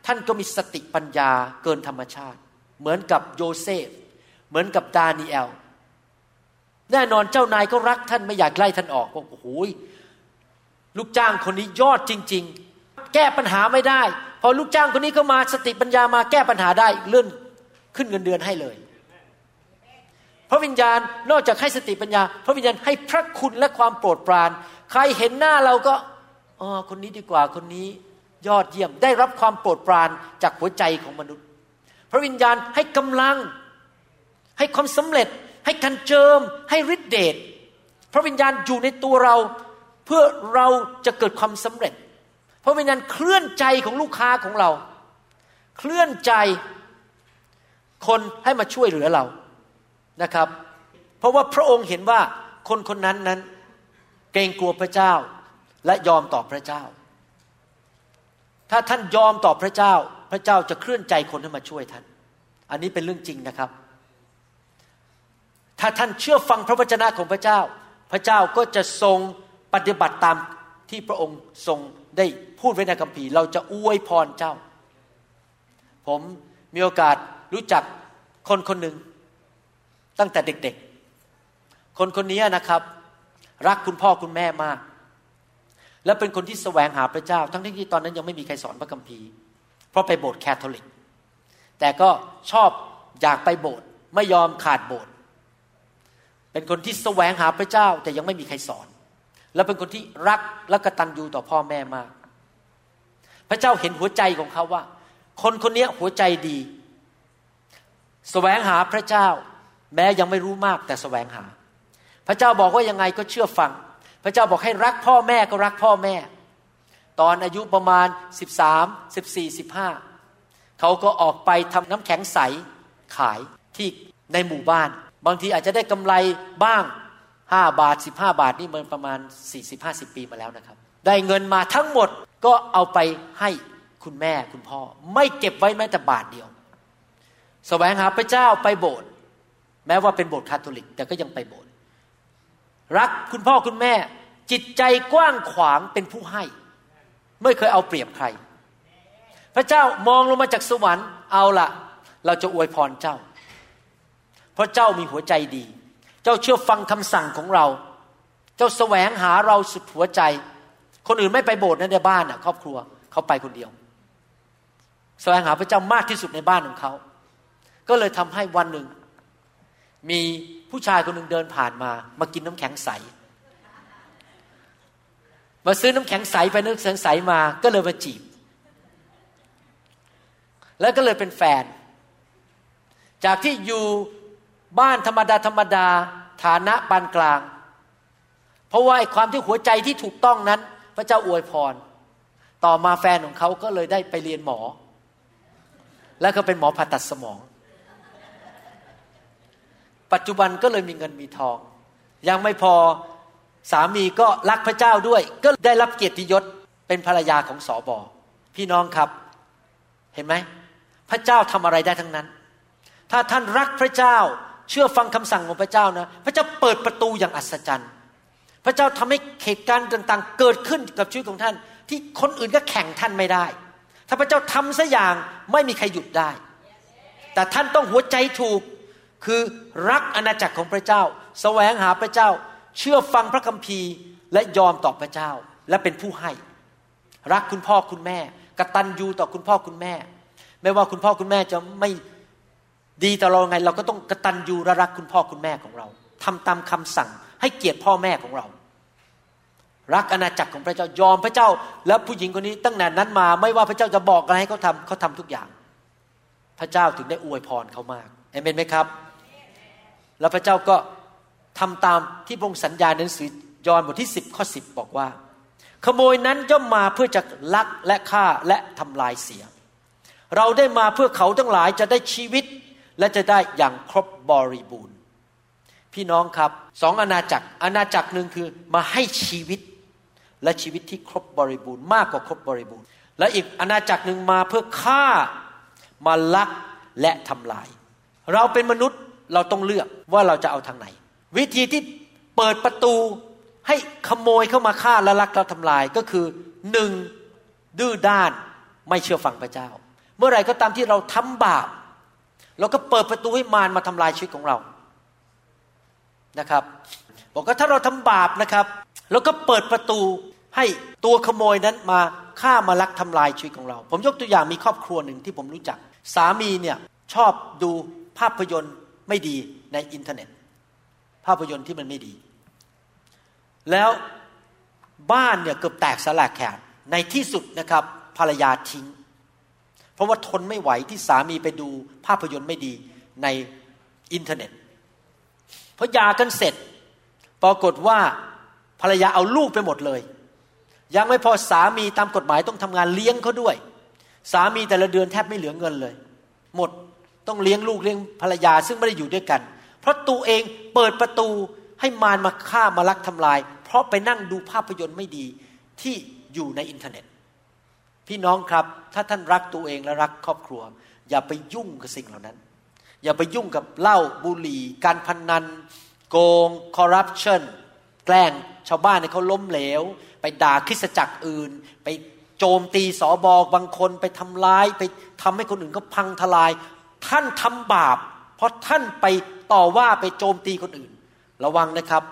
ท่านก็มีสติปัญญาเกินธรรมชาติ เหมือนกับโยเซฟ เหมือนกับดานีเอล แน่นอนเจ้านายก็รักท่านไม่อยากไล่ท่านออกบอกโอ้โหลูกจ้างคนนี้ยอดจริง ๆ แก้ปัญหาไม่ได้ พอลูกจ้างคนนี้ก็มาสติปัญญามาแก้ปัญหาได้เลื่อนขึ้นเงินเดือนให้เลยพระวิญญาณนอกจากให้สติปัญญา พระวิญญาณให้พระคุณและความโปรดปราน ใครเห็นหน้าเราก็อ๋อคนนี้ดีกว่าคนนี้ยอดเยี่ยมได้รับความโปรดปรานจากหัวใจของมนุษย์ พระวิญญาณให้กำลังให้ความสำเร็จ ให้การเจิมให้ฤทธิเดชพระวิญญาณอยู่ในตัวเราเพื่อเราจะเกิดความสำเร็จ พระวิญญาณเคลื่อนใจของลูกค้าของเรา เคลื่อนใจคนให้มาช่วยเหลือเรานะครับ เพราะว่าพระองค์เห็นว่าคนคนนั้นนั้น เกรงกลัวพระเจ้าและยอมต่อพระเจ้า ถ้าท่านยอมต่อพระเจ้า พระเจ้าจะเคลื่อนใจคนให้มาช่วยท่าน อันนี้เป็นเรื่องจริงนะครับ ถ้าท่านเชื่อฟังพระวจนะของพระเจ้า พระเจ้าก็จะทรงปฏิบัติตามที่พระองค์ทรงได้พูดไว้ในคัมภีร์ เราจะอวยพรเจ้า ผมมีโอกาสรู้จักคนคนหนึ่งตั้งแต่เด็กๆ คนคนนี้นะครับ รักคุณพ่อคุณแม่มาก และเป็นคนที่แสวงหาพระเจ้า ทั้งที่ตอนนั้นยังไม่มีใครสอนพระคัมภีร์ เพราะไปโบสถ์แคทอลิก แต่ก็ชอบอยากไปโบสถ์ไม่ยอมขาดโบสถ์ เป็นคนที่แสวงหาพระเจ้าแต่ยังไม่มีใครสอน และเป็นคนที่รักและกตัญญูต่อพ่อแม่มาก พระเจ้าเห็นหัวใจของเขาว่า คนคนนี้หัวใจดีแสวงหาพระเจ้า แม้ยังไม่รู้มากแต่แสวงหา พระเจ้าบอกว่ายังไงก็เชื่อฟัง พระเจ้าบอกให้รักพ่อแม่ก็รักพ่อแม่ ตอนอายุประมาณ 13 14 15เขาก็ออกไปทำน้ำแข็งใสขายที่ในหมู่บ้าน บางทีอาจจะได้กำไรบ้างห้าบาทสิบห้าบาทนี่มันประมาณสี่สิบห้าสิบปีมาแล้วนะครับ ได้เงินมาทั้งหมดก็เอาไปให้คุณแม่คุณพ่อ ไม่เก็บไว้แม้แต่บาทเดียวสแสวงหาพระเจ้าไปโบสถ์แม้ว่าเป็นโบสถ์คาทอลิก แต่ก็ยังไปโบสถ์รักคุณพ่อคุณแม่จิตใจกว้างขวางเป็นผู้ให้ ไม่เคยเอาเปรียบใคร พระเจ้ามองลงมาจากสวรรค์เอาละเราจะอวยพรเจ้า เพราะเจ้ามีหัวใจดี เจ้าเชื่อฟังคำสั่งของเรา เจ้าแสวงหาเราสุดหัวใจ คนอื่นไม่ไปโบสถ์ในบ้านอะ ครอบครัวเขาไปคนเดียว แสวงหาพระเจ้ามากที่สุดในบ้านของเขา ก็เลยทำให้วันหนึ่ง มีผู้ชายคนหนึ่งเดินผ่านมา มากินน้ำแข็งใส มาซื้อน้ำแข็งใสไปน้ำแข็งใสมา ก็เลยมาจีบ แล้วก็เลยเป็นแฟน จากที่อยู่ บ้านธรรมดาธรรมดาฐานะปานกลาง เพราะว่าความที่หัวใจที่ถูกต้องนั้น พระเจ้าอวยพร ต่อมาแฟนของเขาก็เลยได้ไปเรียนหมอ แล้วก็เป็นหมอผ่าตัดสมอง ปัจจุบันก็เลยมีเงินมีทอง ยังไม่พอสามีก็รักพระเจ้าด้วย ก็ได้รับเกียรติยศเป็นภรรยาของสอบอพี่น้องครับเห็นไหมพระเจ้าทำอะไรได้ทั้งนั้น ถ้าท่านรักพระเจ้า เชื่อฟังคำสั่งของพระเจ้านะ พระเจ้าเปิดประตูอย่างอัศจรรย์ พระเจ้าทำให้เหตุการณ์ต่างๆ เกิดขึ้นกับชีวิตของท่าน ที่คนอื่นก็แข่งท่านไม่ได้ ถ้าพระเจ้าทำสัอย่างไม่มีใครหยุดได้ แต่ท่านต้องหัวใจถูกคือรักอาณาจักรของพระเจ้า แสวงหาพระเจ้า เชื่อฟังพระคัมภีร์ และยอมต่อพระเจ้าและเป็นผู้ให้ รักคุณพ่อคุณแม่กตัญญูต่อคุณพ่อคุณแม่ ไม่ว่าคุณพ่อคุณแม่จะไม่ ดีต่อเราไงเราก็ต้องกระตัญญูและรักคุณพ่อคุณแม่ของเราทำตามคำสั่งให้เกียรติพ่อแม่ของเรา รักอาณาจักรของพระเจ้ายอมพระเจ้า แล้วผู้หญิงคนนี้ตั้งแต่นั้นมา ไม่ว่าพระเจ้าจะบอกอะไรให้เขาทาเขาทาทุกอย่าง พระเจ้าถึงได้อวยพรเขามากเอเมนไหมครับ แล้วพระเจ้าก็ทำตามที่พระองค์สัญญาในหนังสือยอห์นบทที่ 10 ข้อ 10 บอกว่า ขโมยนั้นย่อมมาเพื่อจะลักและฆ่าและทำลายเสีย เราได้มาเพื่อเขาทั้งหลายจะได้ชีวิต และจะได้อย่างครบบริบูรณ์ พี่น้องครับสองอาณาจักรอาณาจักรหนึ่งคือมาให้ชีวิตและชีวิตที่ครบบริบูรณ์มากกว่าครบบริบูรณ์ และอีกอาณาจักรหนึ่งมาเพื่อฆ่ามาลักและทำลาย เราเป็นมนุษย์เราต้องเลือกว่าเราจะเอาทางไหน วิธีที่เปิดประตูให้ขโมยเข้ามาฆ่าและลักเราทำลายก็คือหนึ่งดื้อด้านไม่เชื่อฟังพระเจ้า เมื่อไรก็ตามที่เราทำบาป เราก็เปิดประตูให้มารมาทำลายชีวิตของเรานะครับ บอกว่าถ้าเราทำบาปนะครับเราก็เปิดประตูให้ตัวขโมยนั้นมาฆ่ามาลักทำลายชีวิตของเรา ผมยกตัวอย่างมีครอบครัวหนึ่งที่ผมรู้จัก สามีเนี่ยชอบดูภาพยนตร์ไม่ดีในอินเทอร์เน็ต ภาพยนตร์ที่มันไม่ดี แล้วบ้านเนี่ยเกือบแตกสลายแขกในที่สุดนะครับภรรยาทิ้ง เพราะว่าทนไม่ไหวที่สามีไปดูภาพยนตร์ไม่ดีในอินเทอร์เน็ตพอหย่ากันเสร็จ ปรากฏว่าภรรยาเอาลูกไปหมดเลย ยังไม่พอสามีตามกฎหมายต้องทำงานเลี้ยงเขาด้วย สามีแต่ละเดือนแทบไม่เหลือเงินเลย หมดต้องเลี้ยงลูกเลี้ยงภรรยาซึ่งไม่ได้อยู่ด้วยกัน เพราะตัวเองเปิดประตูให้มารมาฆ่ามาลักทำลาย เพราะไปนั่งดูภาพยนตร์ไม่ดีที่อยู่ในอินเทอร์เน็ต พี่น้องครับ ถ้าท่านรักตัวเองและรักครอบครัว อย่าไปยุ่งกับสิ่งเหล่านั้น อย่าไปยุ่งกับเหล้าบุหรี่ การพนนัน โกงคอร์รัปชันแกล้งชาวบ้านในเขาล้มเหลว ไปด่าคริสจักรอื่น ไปโจมตีสอบอบางคนไปทำร้าย ไปทำให้คนอื่นเขาพังทลาย ท่านทำบาป เพราะท่านไปต่อว่าไปโจมตีคนอื่น ระวังนะครับ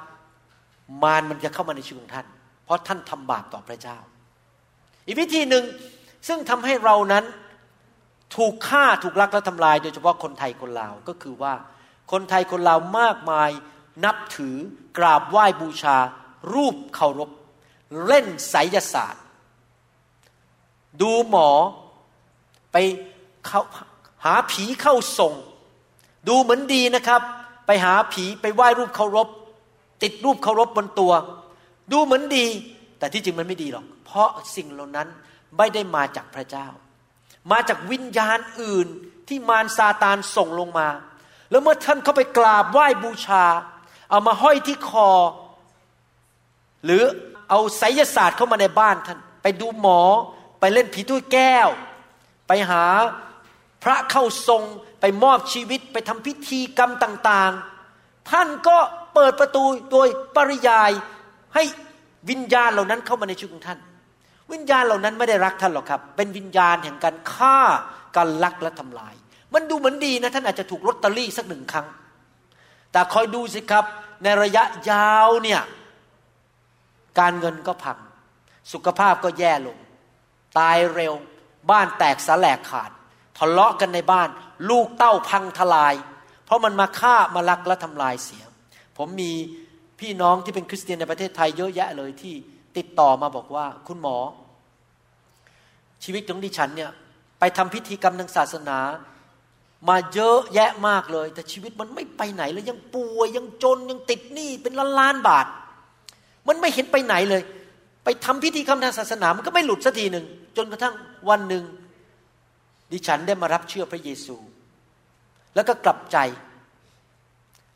มารมันจะเข้ามาในชีวิตของท่าน เพราะท่านทำบาปต่อพระเจ้า อีกวิธีหนึ่งซึ่งทำให้เรานั้นถูกฆ่าถูกลักและทำลาย โดยเฉพาะคนไทยคนลาวก็คือว่า คนไทยคนลาวมากมายนับถือกราบไหว้บูชา รูปเคารพ เล่นไสยศาสตร์ ดูหมอไปเขาหาผีเข้าทรงดูเหมือนดีนะครับ ไปหาผีไปไหว้รูปเคารพ ติดรูปเคารพบนตัว ดูเหมือนดี แต่ที่จริงมันไม่ดีหรอก เพราะสิ่งเหล่านั้นไม่ได้มาจากพระเจ้า มาจากวิญญาณอื่นที่มารซาตานส่งลงมา แล้วเมื่อท่านเข้าไปกราบไหว้บูชา เอามาห้อยที่คอ หรือเอาไสยศาสตร์เข้ามาในบ้านท่าน ไปดูหมอไปเล่นผีถ้วยแก้ว ไปหาพระเข้าทรงไปมอบชีวิตไปทำพิธีกรรมต่าง ๆ ท่านก็เปิดประตูโดยปริยายให้วิญญาณเหล่านั้นเข้ามาในชีวิตของท่าน วิญญาณเหล่านั้นไม่ได้รักท่านหรอกครับ เป็นวิญญาณแห่งการฆ่าการลักและทำลาย มันดูเหมือนดีนะท่านอาจจะถูกลอตเตอรี่สักหนึ่งครั้ง แต่คอยดูสิครับ ในระยะยาวเนี่ยการเงินก็พัง สุขภาพก็แย่ลง ตายเร็ว บ้านแตกสลายขาดทะเลาะกันในบ้าน ลูกเต้าพังทลายเพเพราะมันมาฆ่ามาลักและทำลายเสีย ผมมีพี่น้องที่เป็นคริสเตียนในประเทศไทยเยอะแยะเลยที่ ติดต่อมาบอกว่าคุณหมอ ชีวิตของดิฉันเนี่ยไปทำพิธีกรรมทางศาสนา มาเยอะแยะมากเลย แต่ชีวิตมันไม่ไปไหนเลยยังป่วยยังจนยังติดหนี้เป็นล้านล้านบาท มันไม่เห็นไปไหนเลย ไปทำพิธีกรรมทางศาสนา มันก็ไม่หลุดสักทีหนึ่งจนกระทั่งวันหนึ่งดิฉันได้มารับเชื่อพระเยซู แล้วก็กลับใจ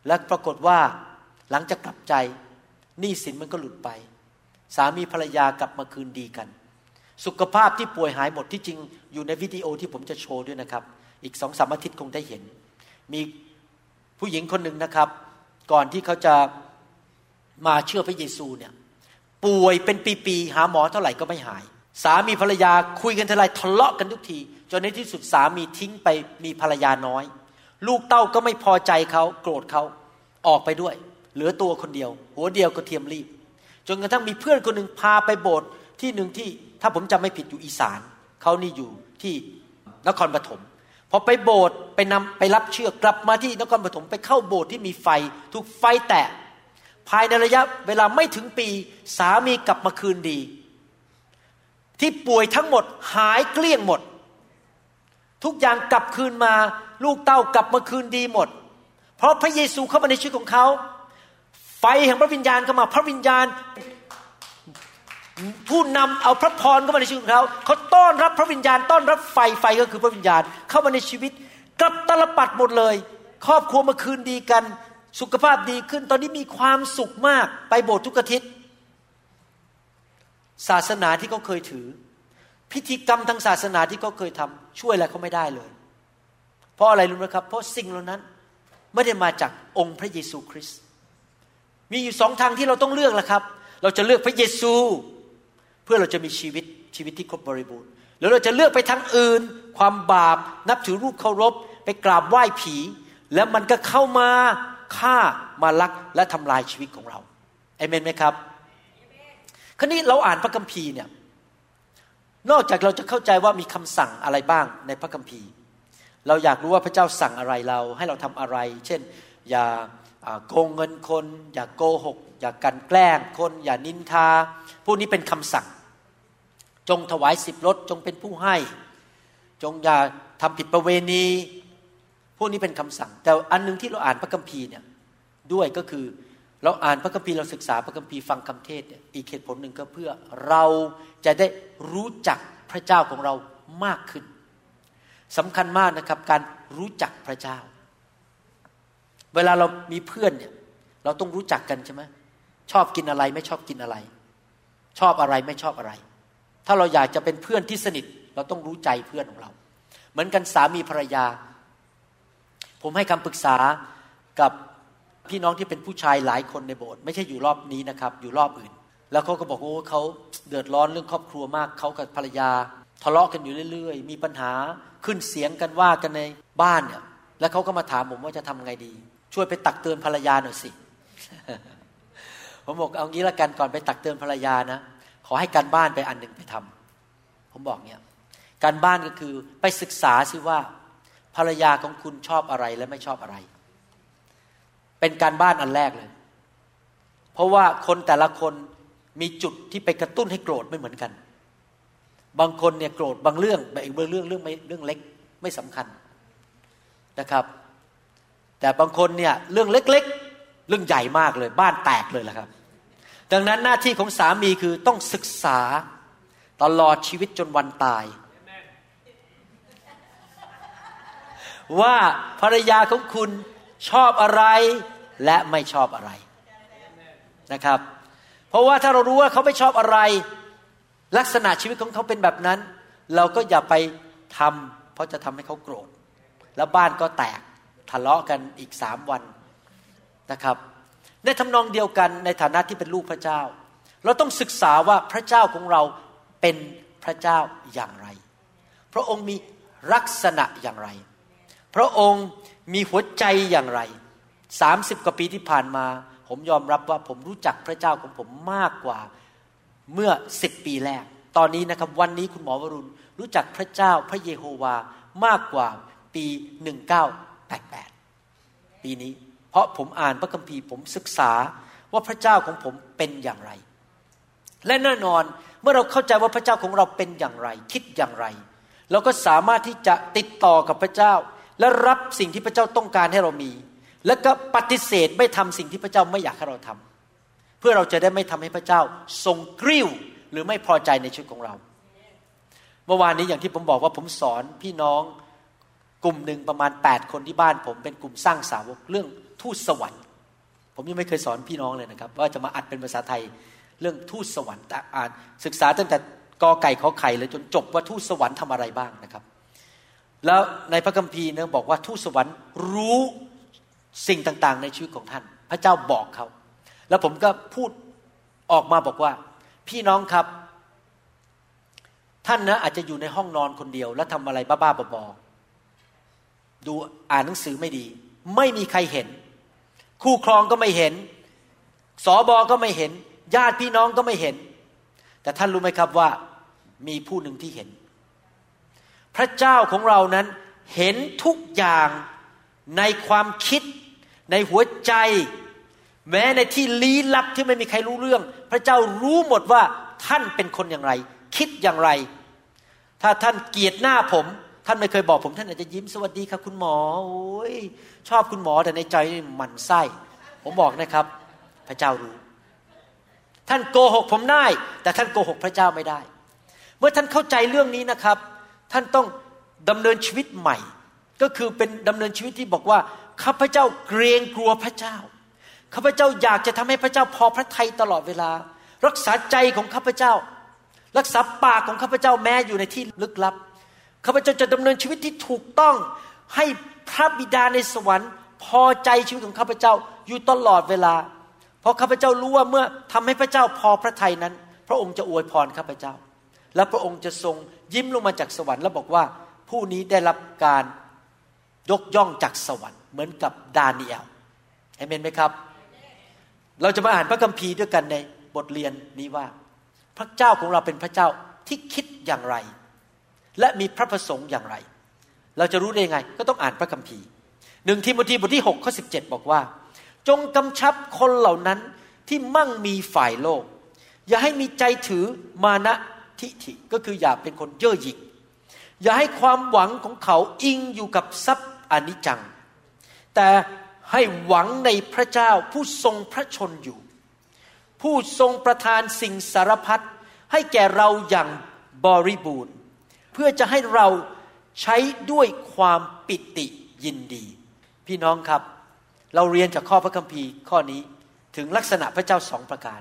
และปรากฏว่าหลังจากกลับใจหนี้สินมันก็หลุดไป สามีภรรยากลับมาคืนดีกัน สุขภาพที่ป่วยหายหมดที่จริงอยู่ในวิดีโอที่ผมจะโชว์ด้วยนะครับ อีกสองสามอาทิตย์คงได้เห็น มีผู้หญิงคนหนึ่งนะครับ ก่อนที่เขาจะมาเชื่อพระเยซูเนี่ยป่วยเป็นปีๆหาหมอเท่าไหร่ก็ไม่หาย สามีภรรยาคุยกันเทีไรทะเลาะกันทุกที จนในที่สุดสามีทิ้งไปมีภรรยาน้อย ลูกเต้าก็ไม่พอใจเขาโกรธเขาออกไปด้วย เหลือตัวคนเดียว หัวเดียวก็เทียมรีบ จนกระทั่งมีเพื่อนคนหนึ่งพาไปโบสถ์ที่หนึ่งที่ถ้าผมจำไม่ผิดอยู่อีสานเขานี่อยู่ที่นครปฐมพอไปโบสถ์ไปนำไปรับเชื่อกลับมาที่นครปฐมไปเข้าโบสถ์ที่มีไฟถูกไฟแตะภายในระยะเวลาไม่ถึงปีสามีกลับมาคืนดี ที่ป่วยทั้งหมดหายเกลี้ยงหมด ทุกอย่างกลับคืนมา ลูกเต้ากลับมาคืนดีหมด เพราะพระเยซูเข้ามาในชีวิตของเขา ฟแห่งพระวิญญาณเข้ามาพระวิญญาณ ผู้นำเอาพระพรเข้ามาในชีวิตของเขาเขาต้อนรับพระวิญญาณ ต้อนรับไฟไฟก็คือพระวิญญาณเข้ามาในชีวิตกลับตลปัดหมดเลย ครอบครัวมาคืนดีกัน สุขภาพดีขึ้น ตอนนี้มีความสุขมากไปโบสถ์ทุกอาทิตย์ศาสนาที่เขาเคยถือ พิธีกรรมทางศาสนาที่เขาเคยทำช่วยอะไรเขาไม่ได้เลย เพราะอะไรรู้ไหมครับ เพราะสิ่งเหล่านั้นไม่ได้มาจากองค์พระเยซูคริสต์ มีอยู่สองทางที่เราต้องเลือกแหละครับ เราจะเลือกพระเยซู เพื่อเราจะมีชีวิตชีวิตที่ครบบริบูรณ์หรือเราจะเลือกไปทางอื่น ความบาป นับถือรูปเคารพ ไปกราบไหว้ผี แล้วมันก็เข้ามาฆ่ามาลักและทำลายชีวิตของเราเอเมนไหมครับคราวนี้เราอ่านพระคัมภีร์เนี่ยนอกจากเราจะเข้าใจว่ามีคำสั่งอะไรบ้างในพระคัมภีร์ เราอยากรู้ว่าพระเจ้าสั่งอะไรเรา ให้เราทำอะไร เช่น อย่า โกงเงินคน อย่าโกหก อย่ากันแกล้งคน อย่านินทา พวกนี้เป็นคำสั่ง จงถวายสิบรถจงเป็นผู้ให้ จงอย่าทำผิดประเวณี พวกนี้เป็นคำสั่ง แต่อันนึงที่เราอ่านพระคัมภีร์เนี่ยด้วยก็คือเราอ่านพระคัมภีร์เราศึกษาพระคัมภีร์ฟังคำเทศเนี่ยอีกเหตุผลหนึ่งก็เพื่อเราจะได้รู้จักพระเจ้าของเรามากขึ้นสำคัญมากนะครับการรู้จักพระเจ้า เวลาเรามีเพื่อนเนี่ย เราต้องรู้จักกันใช่ไหมชอบกินอะไรไม่ชอบกินอะไร ชอบอะไรไม่ชอบอะไร ถ้าเราอยากจะเป็นเพื่อนที่สนิท เราต้องรู้ใจเพื่อนของเรา เหมือนกันสามีภรรยา ผมให้คำปรึกษากับพี่น้องที่เป็นผู้ชายหลายคนในโบสถ์ไม่ใช่อยู่รอบนี้นะครับ อยู่รอบอื่น แล้วเขาก็บอกโอ้เขาเดือดร้อนเรื่องครอบครัวมากเขากับภรรยา ทะเลาะกันอยู่เรื่อย ๆ มีปัญหาขึ้นเสียงกันว่ากันในบ้านเนี่ยแล้วเขาก็มาถามผมว่าจะทำไงดี ช่วยไปตักเตือนภรรยาหน่อยสิ ผมบอกเอางี้ละกันก่อนไปตักเตือนภรรยานะ ขอให้การบ้านไปอันหนึ่งไปทำผมบอกเนี่ยการบ้านก็คือไปศึกษาสิว่า ภรรยาของคุณชอบอะไรและไม่ชอบอะไร เป็นการบ้านอันแรกเลย เพราะว่าคนแต่ละคนมีจุดที่ไปกระตุ้นให้โกรธไม่เหมือนกัน บางคนเนี่ยโกรธบางเรื่องบางเรื่องเรื่องไม่เรื่องเล็กไม่สำคัญนะครับ แต่บางคนเนี่ยเรื่องเล็กๆ เรื่องใหญ่มากเลย บ้านแตกเลยแหละครับ ดังนั้นหน้าที่ของสามีคือต้องศึกษาตลอดชีวิตจนวันตาย ว่าภรรยาของคุณชอบอะไรและไม่ชอบอะไรนะครับ เพราะว่าถ้าเรารู้ว่าเขาไม่ชอบอะไร ลักษณะชีวิตของเขาเป็นแบบนั้น เราก็อย่าไปทำเพราะจะทำให้เขาโกรธ แล้วบ้านก็แตก เลาะกันอีกสามวันนะครับในทำนองเดียวกันในฐานะที่เป็นลูกพระเจ้า เราต้องศึกษาว่าพระเจ้าของเราเป็นพระเจ้าอย่างไร พระองค์มีลักษณะอย่างไร พระองค์มีหัวใจอย่างไรสามสิบกว่าปีที่ผ่านมา ผมยอมรับว่าผมรู้จักพระเจ้าของผมมากกว่าเมื่อสิบปีแรก ตอนนี้นะครับวันนี้คุณหมอวรุณรู้จักพระเจ้าพระเยโฮวามากกว่าปี 88 ปีนี้ เพราะผมอ่านพระคัมภีร์ผมศึกษาว่าพระเจ้าของผมเป็นอย่างไร และแน่นอนเมื่อเราเข้าใจว่าพระเจ้าของเราเป็นอย่างไร คิดอย่างไร เราก็สามารถที่จะติดต่อกับพระเจ้า และรับสิ่งที่พระเจ้าต้องการให้เรามี แล้วก็ปฏิเสธไม่ทำสิ่งที่พระเจ้าไม่อยากให้เราทำเพื่อเราจะได้ไม่ทำให้พระเจ้าทรงกริ้วหรือไม่พอใจในชีวิตของเรา เมื่อวานนี้อย่างที่ผมบอกว่าผมสอนพี่น้อง กลุ่มหนึ่งประมาณ 8 คนที่บ้านผมเป็นกลุ่มสร้างสาวกเรื่องทูตสวรรค์ ผมยังไม่เคยสอนพี่น้องเลยนะครับ ว่าจะมาอัดเป็นภาษาไทยเรื่องทูตสวรรค์อ่านศึกษาตั้งแต่กอไก่ขอไข่เลยจนจบว่าทูตสวรรค์ทำอะไรบ้างนะครับ แล้วในพระคัมภีร์เนี่ยบอกว่าทูตสวรรค์รู้สิ่งต่างๆ ในชีวิตของท่าน พระเจ้าบอกเขา แล้วผมก็พูดออกมาบอกว่า พี่น้องครับ ท่านนะอาจจะอยู่ในห้องนอนคนเดียว แล้วทำอะไรบ้าๆบอๆ ดูอ่านหนังสือไม่ดี ไม่มีใครเห็น คู่ครองก็ไม่เห็นสอบอก็ไม่เห็น ญาติพี่น้องก็ไม่เห็น แต่ท่านรู้ไหมครับว่ามีผู้หนึ่งที่เห็น พระเจ้าของเรานั้นเห็นทุกอย่างในความคิด ในหัวใจ แม้ในที่ลี้ลับที่ไม่มีใครรู้เรื่อง พระเจ้ารู้หมดว่าท่านเป็นคนอย่างไร คิดอย่างไร ถ้าท่านเกียดหน้าผม ท่านไม่เคยบอกผมท่านอาจจะยิ้มสวัสดีครับคุณหมอโอ้ยชอบคุณหมอแต่ในใจหมันไส้ ผมบอกนะครับ พระเจ้ารู้ ท่านโกหกผมได้ แต่ท่านโกหกพระเจ้าไม่ได้ เมื่อท่านเข้าใจเรื่องนี้นะครับ ท่านต้องดำเนินชีวิตใหม่ ก็คือเป็นดำเนินชีวิตที่บอกว่าข้าพเจ้าเกรงกลัวพระเจ้าข้าพเจ้าอยากจะทำให้พระเจ้าพอพระทัยตลอดเวลา รักษาใจของข้าพเจ้า รักษาปากของข้าพเจ้าแม้อยู่ในที่ลึกลับ ข้าพเจ้าจะดำเนินชีวิตที่ถูกต้องให้พระบิดาในสวรรค์ พอใจชีวิตของข้าพเจ้าอยู่ตลอดเวลา เพราะข้าพเจ้ารู้ว่าเมื่อทำให้พระเจ้าพอพระทัยนั้น พระองค์จะอวยพรข้าพเจ้า และพระองค์จะทรงยิ้มลงมาจากสวรรค์ แล้วบอกว่าผู้นี้ได้รับการยกย่องจากสวรรค์เหมือนกับดาเนียลเห็นไหมครับ เราจะมาอ่านพระคัมภีร์ด้วยกันในบทเรียนนี้ว่า พระเจ้าของเราเป็นพระเจ้าที่คิดอย่างไร และมีพระประสงค์อย่างไร เราจะรู้ได้ยังไง ก็ต้องอ่านพระคัมภีร์หนึ่งทีโมธีบทที่6ข้อสิบอกว่า จงกำชับคนเหล่านั้นที่มั่งมีฝ่ายโลก อย่าให้มีใจถือมานะทิฐิก็คืออย่าเป็นคนเย่อหยิ่งอย่าให้ความหวังของเขาอิงอยู่กับทรัพย์อนิจจัง แต่ให้หวังในพระเจ้าผู้ทรงพระชนอยู่ ผู้ทรงประทานสิ่งสารพัดให้แก่เราอย่างบริบูรณ์ เพื่อจะให้เราใช้ด้วยความปิติยินดี พี่น้องครับ เราเรียนจากข้อพระคัมภีร์ข้อนี้ถึงลักษณะพระเจ้าสองประการ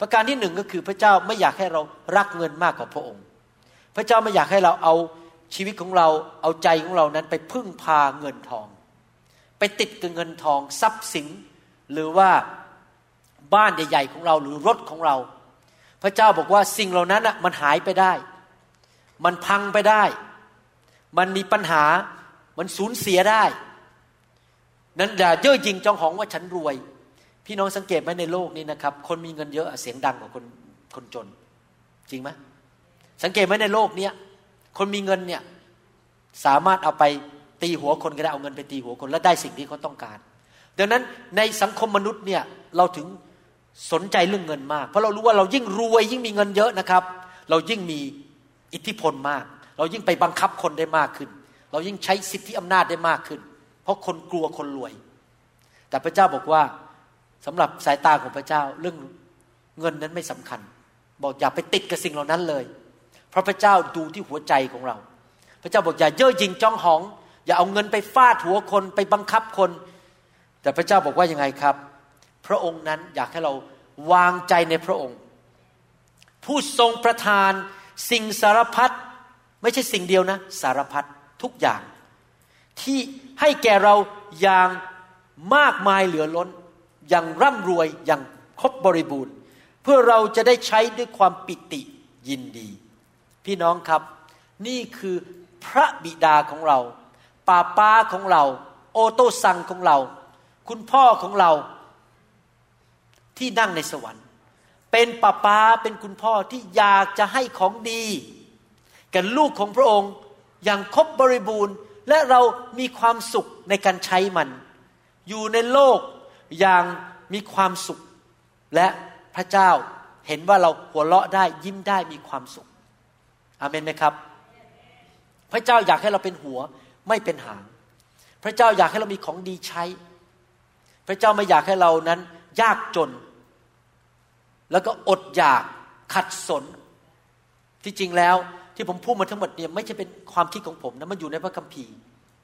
ประการที่หนึ่งก็คือพระเจ้าไม่อยากให้เรารักเงินมากกว่าพระองค์ พระเจ้าไม่อยากให้เราเอาชีวิตของเราเอาใจของเรานั้นไปพึ่งพาเงินทอง ไปติดกับเงินทองทรัพย์สินหรือว่าบ้านใหญ่ๆของเราหรือรถของเรา พระเจ้าบอกว่าสิ่งเหล่านั้นมันหายไปได้ มันพังไปได้ มันมีปัญหา มันสูญเสียได้ นั้นอย่าเย่อหยิ่งจองหองว่าฉันรวย พี่น้องสังเกตไหมในโลกนี้นะครับ คนมีเงินเยอะเสียงดังกว่าคนคนจน จริงไหมสังเกตไหมในโลกเนี้ยคนมีเงินเนี่ยสามารถเอาไปตีหัวคนก็ได้เอาเงินไปตีหัวคนแล้วได้สิ่งที่เขาต้องการ ดังนั้นในสังคมมนุษย์เนี่ยเราถึงสนใจเรื่องเงินมาก เพราะเรารู้ว่าเรายิ่งรวยยิ่งมีเงินเยอะนะครับ เรายิ่งมี อิทธิพลมาก เรายิ่งไปบังคับคนได้มากขึ้น เรายิ่งใช้สิทธิอำนาจได้มากขึ้น เพราะคนกลัวคนรวย แต่พระเจ้าบอกว่าสำหรับสายตาของพระเจ้าเรื่องเงินนั้นไม่สำคัญ บอกอย่าไปติดกับสิ่งเหล่านั้นเลย เพราะพระเจ้าดูที่หัวใจของเรา พระเจ้าบอกอย่าเย่อหยิ่งจ้องหอง อย่าเอาเงินไปฟาดหัวคนไปบังคับคน แต่พระเจ้าบอกว่ายังไงครับ พระองค์นั้นอยากให้เราวางใจในพระองค์ ผู้ทรงประทาน สิ่งสารพัดไม่ใช่สิ่งเดียวนะ สารพัดทุกอย่าง ที่ให้แก่เราอย่างมากมายเหลือล้น อย่างร่ำรวยอย่างครบบริบูรณ์ เพื่อเราจะได้ใช้ด้วยความปิติยินดี พี่น้องครับ นี่คือพระบิดาของเราป้าป้าของเรา โอโตซังของเรา คุณพ่อของเราที่นั่งในสวรรค์ เป็นป้าป้าเป็นคุณพ่อที่อยากจะให้ของดีกับลูกของพระองค์อย่างครบบริบูรณ์ และเรามีความสุขในการใช้มัน อยู่ในโลกอย่างมีความสุข และพระเจ้าเห็นว่าเราหัวเราะได้ยิ้มได้มีความสุขอามนไหมครับ พระเจ้าอยากให้เราเป็นหัวไม่เป็นหาง พระเจ้าอยากให้เรามีของดีใช้ พระเจ้าไม่อยากให้เรานั้นยากจน แล้วก็อดอยากขัดสน ที่จริงแล้วที่ผมพูดมาทั้งหมดเนี่ยไม่ใช่เป็นความคิดของผมนะมันอยู่ในพระคัมภีร์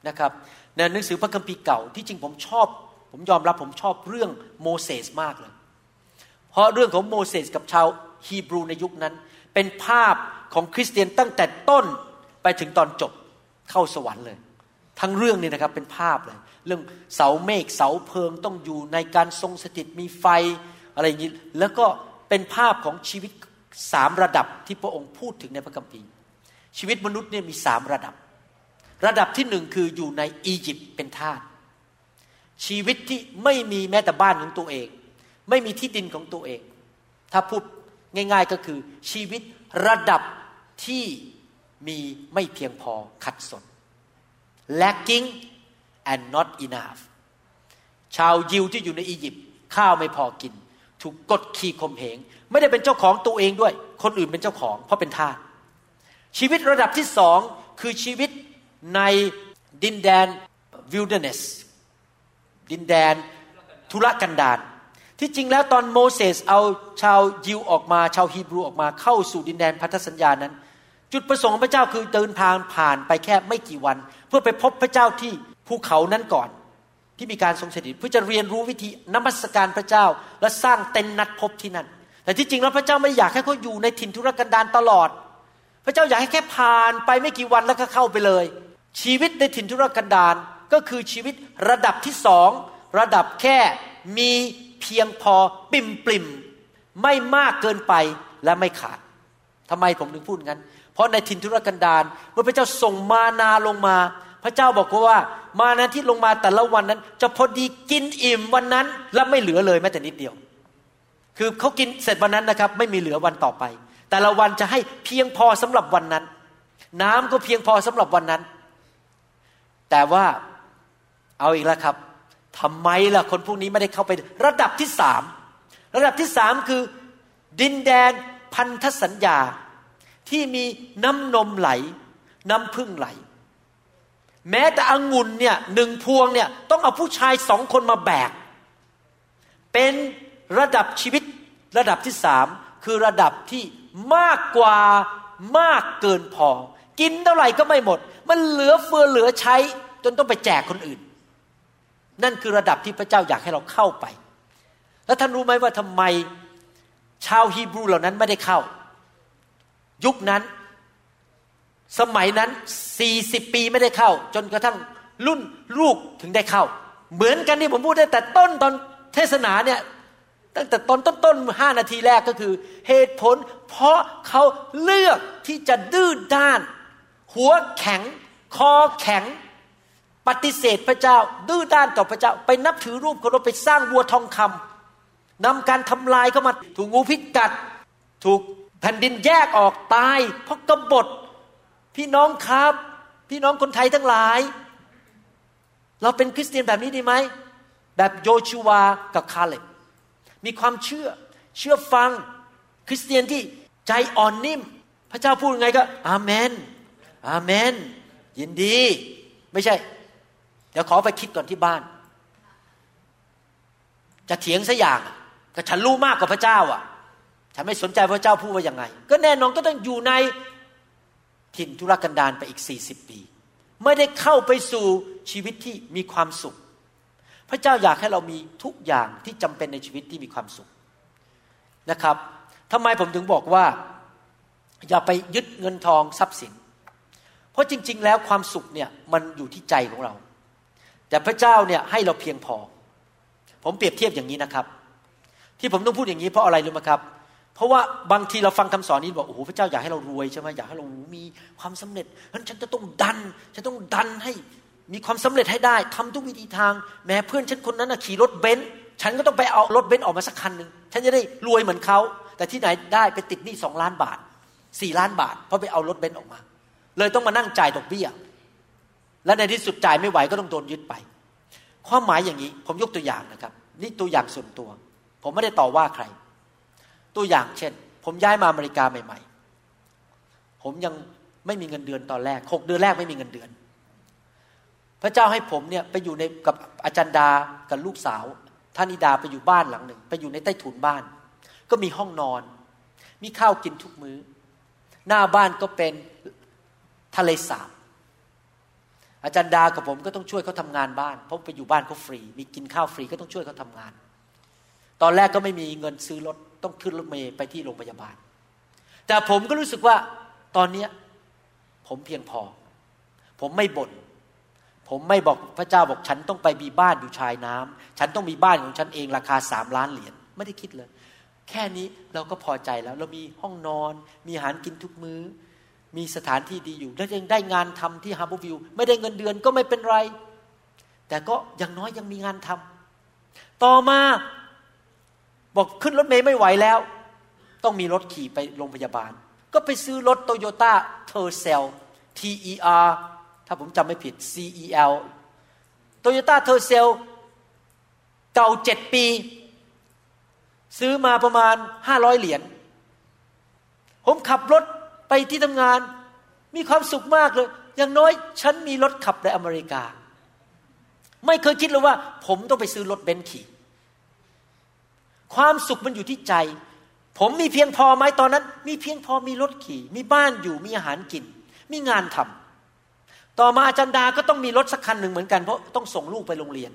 นะครับในหนังสือพระคัมภีร์เก่าที่จริงผมชอบ ผมยอมรับผมชอบเรื่องโมเสสมากเลย เพราะเรื่องของโมเสสกับชาวฮีบรูในยุคนั้น เป็นภาพของคริสเตียนตั้งแต่ต้นไปถึงตอนจบเข้าสวรรค์เลย ทั้งเรื่องนี้นะครับเป็นภาพเลย เรื่องเสาเมฆเสาเพลิงต้องอยู่ในการทรงสถิตมีไฟอะไรอย่างนี้แล้วก็ เป็นภาพของชีวิตสามระดับที่พระองค์พูดถึงในพระคัมภีร์ ชีวิตมนุษย์เนี่ยมีสามระดับ ระดับที่หนึ่งคืออยู่ในอียิปต์เป็นทาสชีวิตที่ไม่มีแม้แต่บ้านของตัวเอง ไม่มีที่ดินของตัวเอง ถ้าพูดง่าย ๆก็คือชีวิตระดับที่มีไม่เพียงพอขัดสน lacking and not enough ชาวยิวที่อยู่ในอียิปต์ข้าวไม่พอกิน ถูกกดขี่ข่มเหง ไม่ได้เป็นเจ้าของตัวเองด้วย คนอื่นเป็นเจ้าของ เพราะเป็นทาสชีวิตระดับที่สองคือชีวิตในดินแดน wilderness ดินแดนทุรกันดารที่จริงแล้วตอนโมเสสเอาชาวยิวออกมาชาวฮีบรูออกมาเข้าสู่ดินแดนพันธสัญญานั้น จุดประสงค์ของพระเจ้าคือเดินทางผ่านไปแค่ไม่กี่วัน เพื่อไปพบพระเจ้าที่ภูเขานั้นก่อน ที่มีการทรงสถิตเพื่อจะเรียนรู้วิธีนมัสการพระเจ้า และสร้างเต็นนัดพบที่นั่น แต่ที่จริงแล้วพระเจ้าไม่อยากให้เขาอยู่ในถิ่นทุรกันดารตลอด พระเจ้าอยากให้แค่ผ่านไปไม่กี่วันแล้วก็เข้าไปเลย ชีวิตในถิ่นทุรกันดารก็คือชีวิตระดับที่สองระดับแค่มีเพียงพอปิ่มปริมไม่มากเกินไปและไม่ขาดทำไมผมถึงพูดงั้น เพราะในถิ่นทุรกันดารเมื่อพระเจ้าส่งมานาลงมา พระเจ้าบอกว่า มานาที่ลงมาแต่ละวันนั้น จะพอดีกินอิ่มวันนั้น และไม่เหลือเลยแม้แต่นิดเดียว คือเขากินเสร็จวันนั้นนะครับ ไม่มีเหลือวันต่อไป แต่ละวันจะให้เพียงพอสำหรับวันนั้น น้ำก็เพียงพอสำหรับวันนั้น แต่ว่าเอาอีกแล้วครับทำไมล่ะคนพวกนี้ไม่ได้เข้าไประดับที่สามระดับที่สามคือ ดินแดนพันธสัญญาที่มีน้ำนมไหล น้ำพึ่งไหล แม้แต่องุ่นเนี่ยหนึ่งพวงเนี่ยต้องเอาผู้ชายสองคนมาแบก เป็นระดับชีวิตระดับที่สามคือระดับที่มากกว่ามากเกินพอ กินเท่าไหร่ก็ไม่หมด มันเหลือเฟือเหลือใช้ จนต้องไปแจกคนอื่น นั่นคือระดับที่พระเจ้าอยากให้เราเข้าไป แล้วท่านรู้ไหมว่าทำไมชาวฮีบรูเหล่านั้นไม่ได้เข้า ยุคนั้น สมัยนั้นสี่สิบปีไม่ได้เข้า จนกระทั่งรุ่นลูกถึงได้เข้า เหมือนกันที่ผมพูดได้แต่ต้นตอนเทศนาเนี่ยตั้งแต่ตอนต้นๆห้านาทีแรกก็คือ เหตุผล เพราะเขาเลือกที่จะดื้อด้าน หัวแข็ง คอแข็ง ปฏิเสธพระเจ้า ดื้อด้านต่อพระเจ้า ไปนับถือรูปเคารพไปสร้างวัวทองคำนำการทำลายเข้ามา ถูกงูพิษกัด ถูกแผ่นดินแยกออกตาย เพราะกบฏ พี่น้องครับ พี่น้องคนไทยทั้งหลาย เราเป็นคริสเตียนแบบนี้ดีไหม แบบโยชูวากับคาเลบมีความเชื่อเชื่อฟังคริสเตียนที่ใจอ่อนนิ่ม พระเจ้าพูดไงก็ อาเมน อาเมน ยินดี ไม่ใช่ เดี๋ยวขอไปคิดก่อนที่บ้าน จะเถียงสัอย่างก็ฉันรู้มากกว่าพระเจ้าอะ ฉันไม่สนใจพระเจ้าพูดว่ายังไง ก็แน่นอนก็ต้องอยู่ใน ถิ่นทุรกันดารไปอีกสี่สิบปี ไม่ได้เข้าไปสู่ชีวิตที่มีความสุข พระเจ้าอยากให้เรามีทุกอย่างที่จำเป็นในชีวิตที่มีความสุขนะครับทำไมผมถึงบอกว่า อย่าไปยึดเงินทองทรัพย์สิน เพราะจริง ๆ แล้วความสุขเนี่ยมันอยู่ที่ใจของเรา แต่พระเจ้าเนี่ยให้เราเพียงพอ ผมเปรียบเทียบอย่างนี้นะครับ ที่ผมต้องพูดอย่างนี้เพราะอะไรรู้ไหมครับ เพราะว่าบางทีเราฟังคำสอนนี้บอกโอ้โหพระเจ้าอยากให้เรารวยใช่ไหมอยากให้เรามีความสำเร็จฉันฉันจะต้องดัน ฉันต้องดันให้มีความสำเร็จให้ได้ทำทุกวิธีทาง แม้เพื่อนฉันคนนั้นขี่รถเบนซ์ฉันก็ต้องไปเอารถเบนซ์ออกมาสักคันหนึ่งฉันจะได้รวยเหมือนเขาแต่ที่ไหนได้ไปติดหนี้สองล้านบาทสี่ล้านบาท เพราะไปเอารถเบนซ์ออกมา เลยต้องมานั่งจ่ายดอกเบี้ย และในที่สุดจ่ายไม่ไหวก็ต้องโดนยึดไป ความหมายอย่างนี้ ผมยกตัวอย่างนะครับ นี่ตัวอย่างส่วนตัว ผมไม่ได้ต่อว่าใคร ตัวอย่างเช่น ผมย้ายมาอเมริกาใหม่ๆ ผมยังไม่มีเงินเดือนตอนแรกหกเดือนแรกไม่มีเงินเดือน พระเจ้าให้ผมเนี่ยไปอยู่ในกับอาจารย์ดากับลูกสาวท่านิดาไปอยู่บ้านหลังหนึ่ง ไปอยู่ในใต้ถุนบ้าน ก็มีห้องนอน มีข้าวกินทุกมือ้อ หน้าบ้านก็เป็นทะเลสาบอาจารย์ดากับผมก็ต้องช่วยเขาทำงานบ้านเพราะไปอยู่บ้านเขาฟรี มีกินข้าวฟรีก็ต้องช่วยเขาทางาน ตอนแรกก็ไม่มีเงินซื้อรถ ต้องขึ้นรถเมย์ไปที่โรงพยาบาล แต่ผมก็รู้สึกว่าตอนนี้ผมเพียงพอ ผมไม่บน่นผมไม่บอกพระเจ้าบอกฉันต้องไปมีบ้านอยู่ชายน้ำฉันต้องมีบ้านของฉันเองราคาสามล้านเหรียญไม่ได้คิดเลย แค่นี้เราก็พอใจแล้ว เรามีห้องนอน มีอาหารกินทุกมือ้อ มีสถานที่ดีอยู่แล้วยังได้งานทำที่ฮาร์บวิวไม่ได้เงินเดือนก็ไม่เป็นไร แต่ก็ยังน้อยยังมีงานทำต่อมา บอกขึ้นรถเมย์ไม่ไหวแล้ว ต้องมีรถขี่ไปโรงพยาบาล ก็ไปซื้อรถโตโยต้าเทอร์เซล T E R ถ้าผมจำไม่ผิด C E L โตโยต้าเทอร์เซลเก่าเจ็ดปี ซื้อมาประมาณห้าร้อยเหรียญผมขับรถไปที่ทำงาน มีความสุขมากเลย อย่างน้อยฉันมีรถขับในอเมริกา ไม่เคยคิดเลยว่า ผมต้องไปซื้อรถเบนซ์ขี่ ความสุขมันอยู่ที่ใจ ผมมีเพียงพอไหมตอนนั้น มีเพียงพอมีรถขี่ มีบ้านอยู่มีอาหารกิน มีงานทำต่อมาอาจารย์ดาก็ต้องมีรถสักคันหนึ่งเหมือนกันเพราะต้องส่งลูกไปโรงเรียน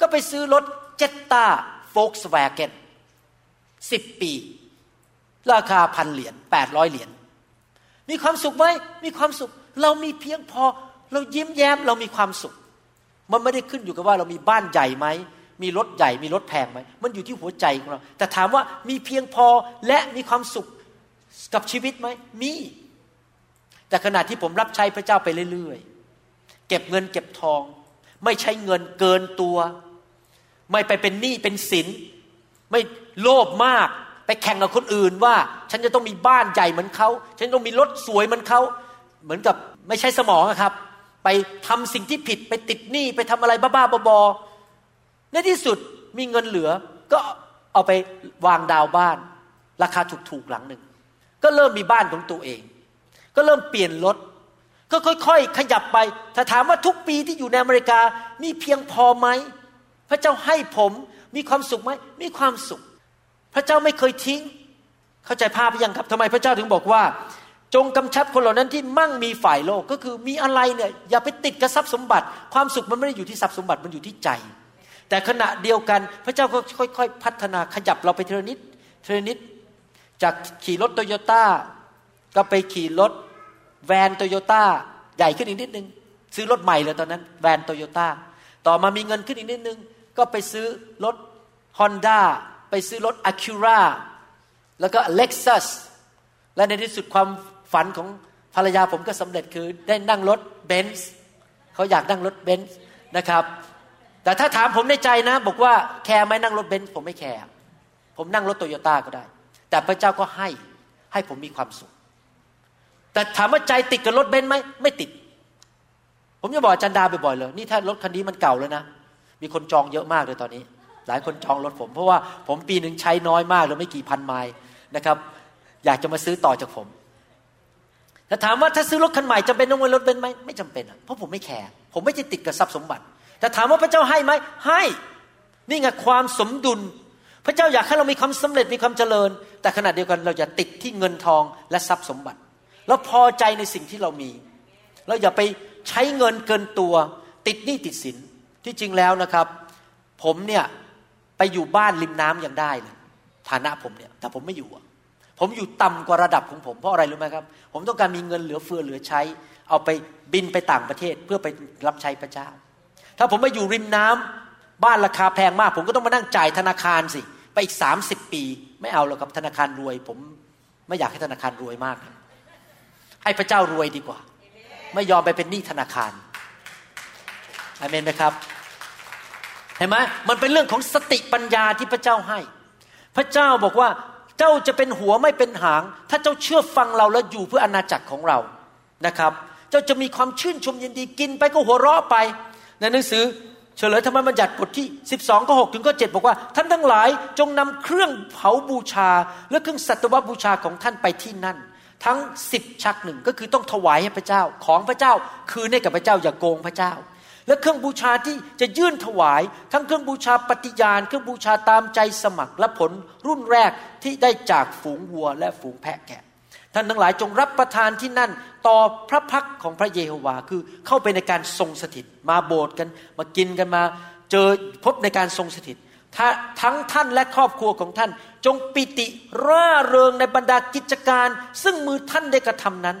ก็ไปซื้อรถเจตตาโฟกสแวาเกนสิบปี ราคาพันเหรียญแปดร้อยเหรียญมีความสุขไหมมีความสุข เรามีเพียงพอ เรายิ้มแย้มเรามีความสุข มันไม่ได้ขึ้นอยู่กับว่าเรามีบ้านใหญ่ไหม มีรถใหญ่มีรถแพงไหมมันอยู่ที่หัวใจของเรา แต่ถามว่ามีเพียงพอและมีความสุขกับชีวิตไหมมี แต่ขณะที่ผมรับใช้พระเจ้าไปเรื่อยๆ เก็บเงินเก็บทอง ไม่ใช้เงินเกินตัว ไม่ไปเป็นหนี้เป็นสิน ไม่โลภมากไปแข่งกับคนอื่นว่า ฉันจะต้องมีบ้านใหญ่เหมือนเขาฉันต้องมีรถสวยเหมือนเขาเหมือนกับไม่ใช่สมองครับ ไปทำสิ่งที่ผิดไปติดหนี้ไปทำอะไรบ้าๆบอๆ ในที่สุดมีเงินเหลือก็เอาไปวางดาวบ้าน ราคาถูกๆหลังหนึ่ง ก็เริ่มมีบ้านของตัวเอง ก็เริ่มเปลี่ยนรถ ก็ค่อยๆ ขยับไป ถ้าถามว่าทุกปีที่อยู่ในอเมริกามีเพียงพอไหม พระเจ้าให้ผมมีความสุขไหม มีความสุข พระเจ้าไม่เคยทิ้ง เข้าใจภาพยังครับทำไมพระเจ้าถึงบอกว่า จงกำชับคนเหล่านั้นที่มั่งมีฝ่ายโลกก็คือมีอะไรเนี่ยอย่าไปติดกับทรัพย์สมบัติ ความสุขมันไม่ได้อยู่ที่ทรัพย์สมบัติมันอยู่ที่ใจ แต่ขณะเดียวกันพระเจ้าก็ค่อย ๆ พัฒนาขยับเราไปเทนิดเทนิดจากขี่รถโตโยต้าก็ไปขี่รถแวนโตโยต้าใหญ่ขึ้นอีกนิดนึง ซื้อรถใหม่เลยตอนนั้น แวนโตโยต้าต่อมามีเงินขึ้นอีกนิดนึง ก็ไปซื้อรถฮอนด้าไปซื้อรถ Acura แล้วก็ Lexus และในที่สุดความฝันของภรรยาผมก็สำเร็จคือได้นั่งรถเบนซ์เขาอยากนั่งรถเบนซ์นะครับ แต่ถ้าถามผมในใจนะ บอกว่าแคร์ไหมนั่งรถเบนซ์ผมไม่แคร์ผมนั่งรถโตโยต้าก็ได้ แต่พระเจ้าก็ให้ให้ผมมีความสุข แต่ถามว่าใจติดกับรถเบนซ์ไหมไม่ติด ผมจะบอกจารย์ดาบ่อยๆเลย นี่ถ้ารถคันนี้มันเก่าแล้วนะ มีคนจองเยอะมากเลยตอนนี้ หลายคนจองรถผม เพราะว่าผมปีหนึ่งใช้น้อยมากเลยไม่กี่พันไมล์นะครับ อยากจะมาซื้อต่อจากผมแต่ถามว่าถ้าซื้อรถคันใหม่จำเป็นต้องมีรถเบนซ์ไหมไม่จำเป็นเพราะผมไม่แคร์ผมไม่จะติดกับทรัพย์สมบัติ แต่ถามว่าพระเจ้าให้ไหมให้นี่ไงความสมดุล พระเจ้าอยากให้เรามีความสำเร็จมีความเจริญ แต่ขณะเดียวกันเราอย่าติดที่เงินทองและทรัพย์สมบัติเราพอใจในสิ่งที่เรามี เราอย่าไปใช้เงินเกินตัว ติดหนี้ติดสินที่จริงแล้วนะครับ ผมเนี่ยไปอยู่บ้านริมน้ำยังได้เลยฐานะผมเนี่ยแต่ผมไม่อยู่ผมอยู่ต่ำกว่าระดับของผมเพราะอะไรรู้ไหมครับ ผมต้องการมีเงินเหลือเฟือเหลือใช้ เอาไปบินไปต่างประเทศเพื่อไปรับใช้พระเจ้า ถ้าผมไปอยู่ริมน้ำบ้านราคาแพงมาก ผมก็ต้องมานั่งจ่ายธนาคารสิ ไปอีกสามสิบปี ไม่เอาหรอกครับธนาคารรวย ผมไม่อยากให้ธนาคารรวยมาก ให้พระเจ้ารวยดีกว่า ไม่ยอมไปเป็นหนี้ธนาคารอเมนไหมครับเห็นไหมมันเป็นเรื่องของสติปัญญาที่พระเจ้าให้ พระเจ้าบอกว่าเจ้าจะเป็นหัวไม่เป็นหาง ถ้าเจ้าเชื่อฟังเราแล้วอยู่เพื่ออนาจักรของเรานะครับ เจ้าจะมีความชื่นชมยินดีกินไปก็หัวเราะไป ในหนังสือเฉลยธรรมบัญญัติบทที่ 12ก็6ถึงก็7บอกว่า ท่านทั้งหลายจงนำเครื่องเผาบูชา และเครื่องสัตวบูชาของท่านไปที่นั่น ทั้งสิบชักหนึ่งก็คือต้องถวายให้พระเจ้าของพระเจ้า คืนให้กับพระเจ้าอย่าโกงพระเจ้า และเครื่องบูชาที่จะยื่นถวาย ทั้งเครื่องบูชาปฏิญาณ เครื่องบูชาตามใจสมัครและผลรุ่นแรกที่ได้จากฝูงวัวและฝูงแพะแกะ ท่านทั้งหลายจงรับประทานที่นั่นต่อพระพักของพระเยโฮวาคือเข้าไปในการทรงสถิต มาโบสถ์กัน มากินกันมา เจอพบในการทรงสถิตทั้งท่านและครอบครัวของท่าน จงปิติร่าเริงในบรรดากิจการ ซึ่งมือท่านได้กระทำนั้น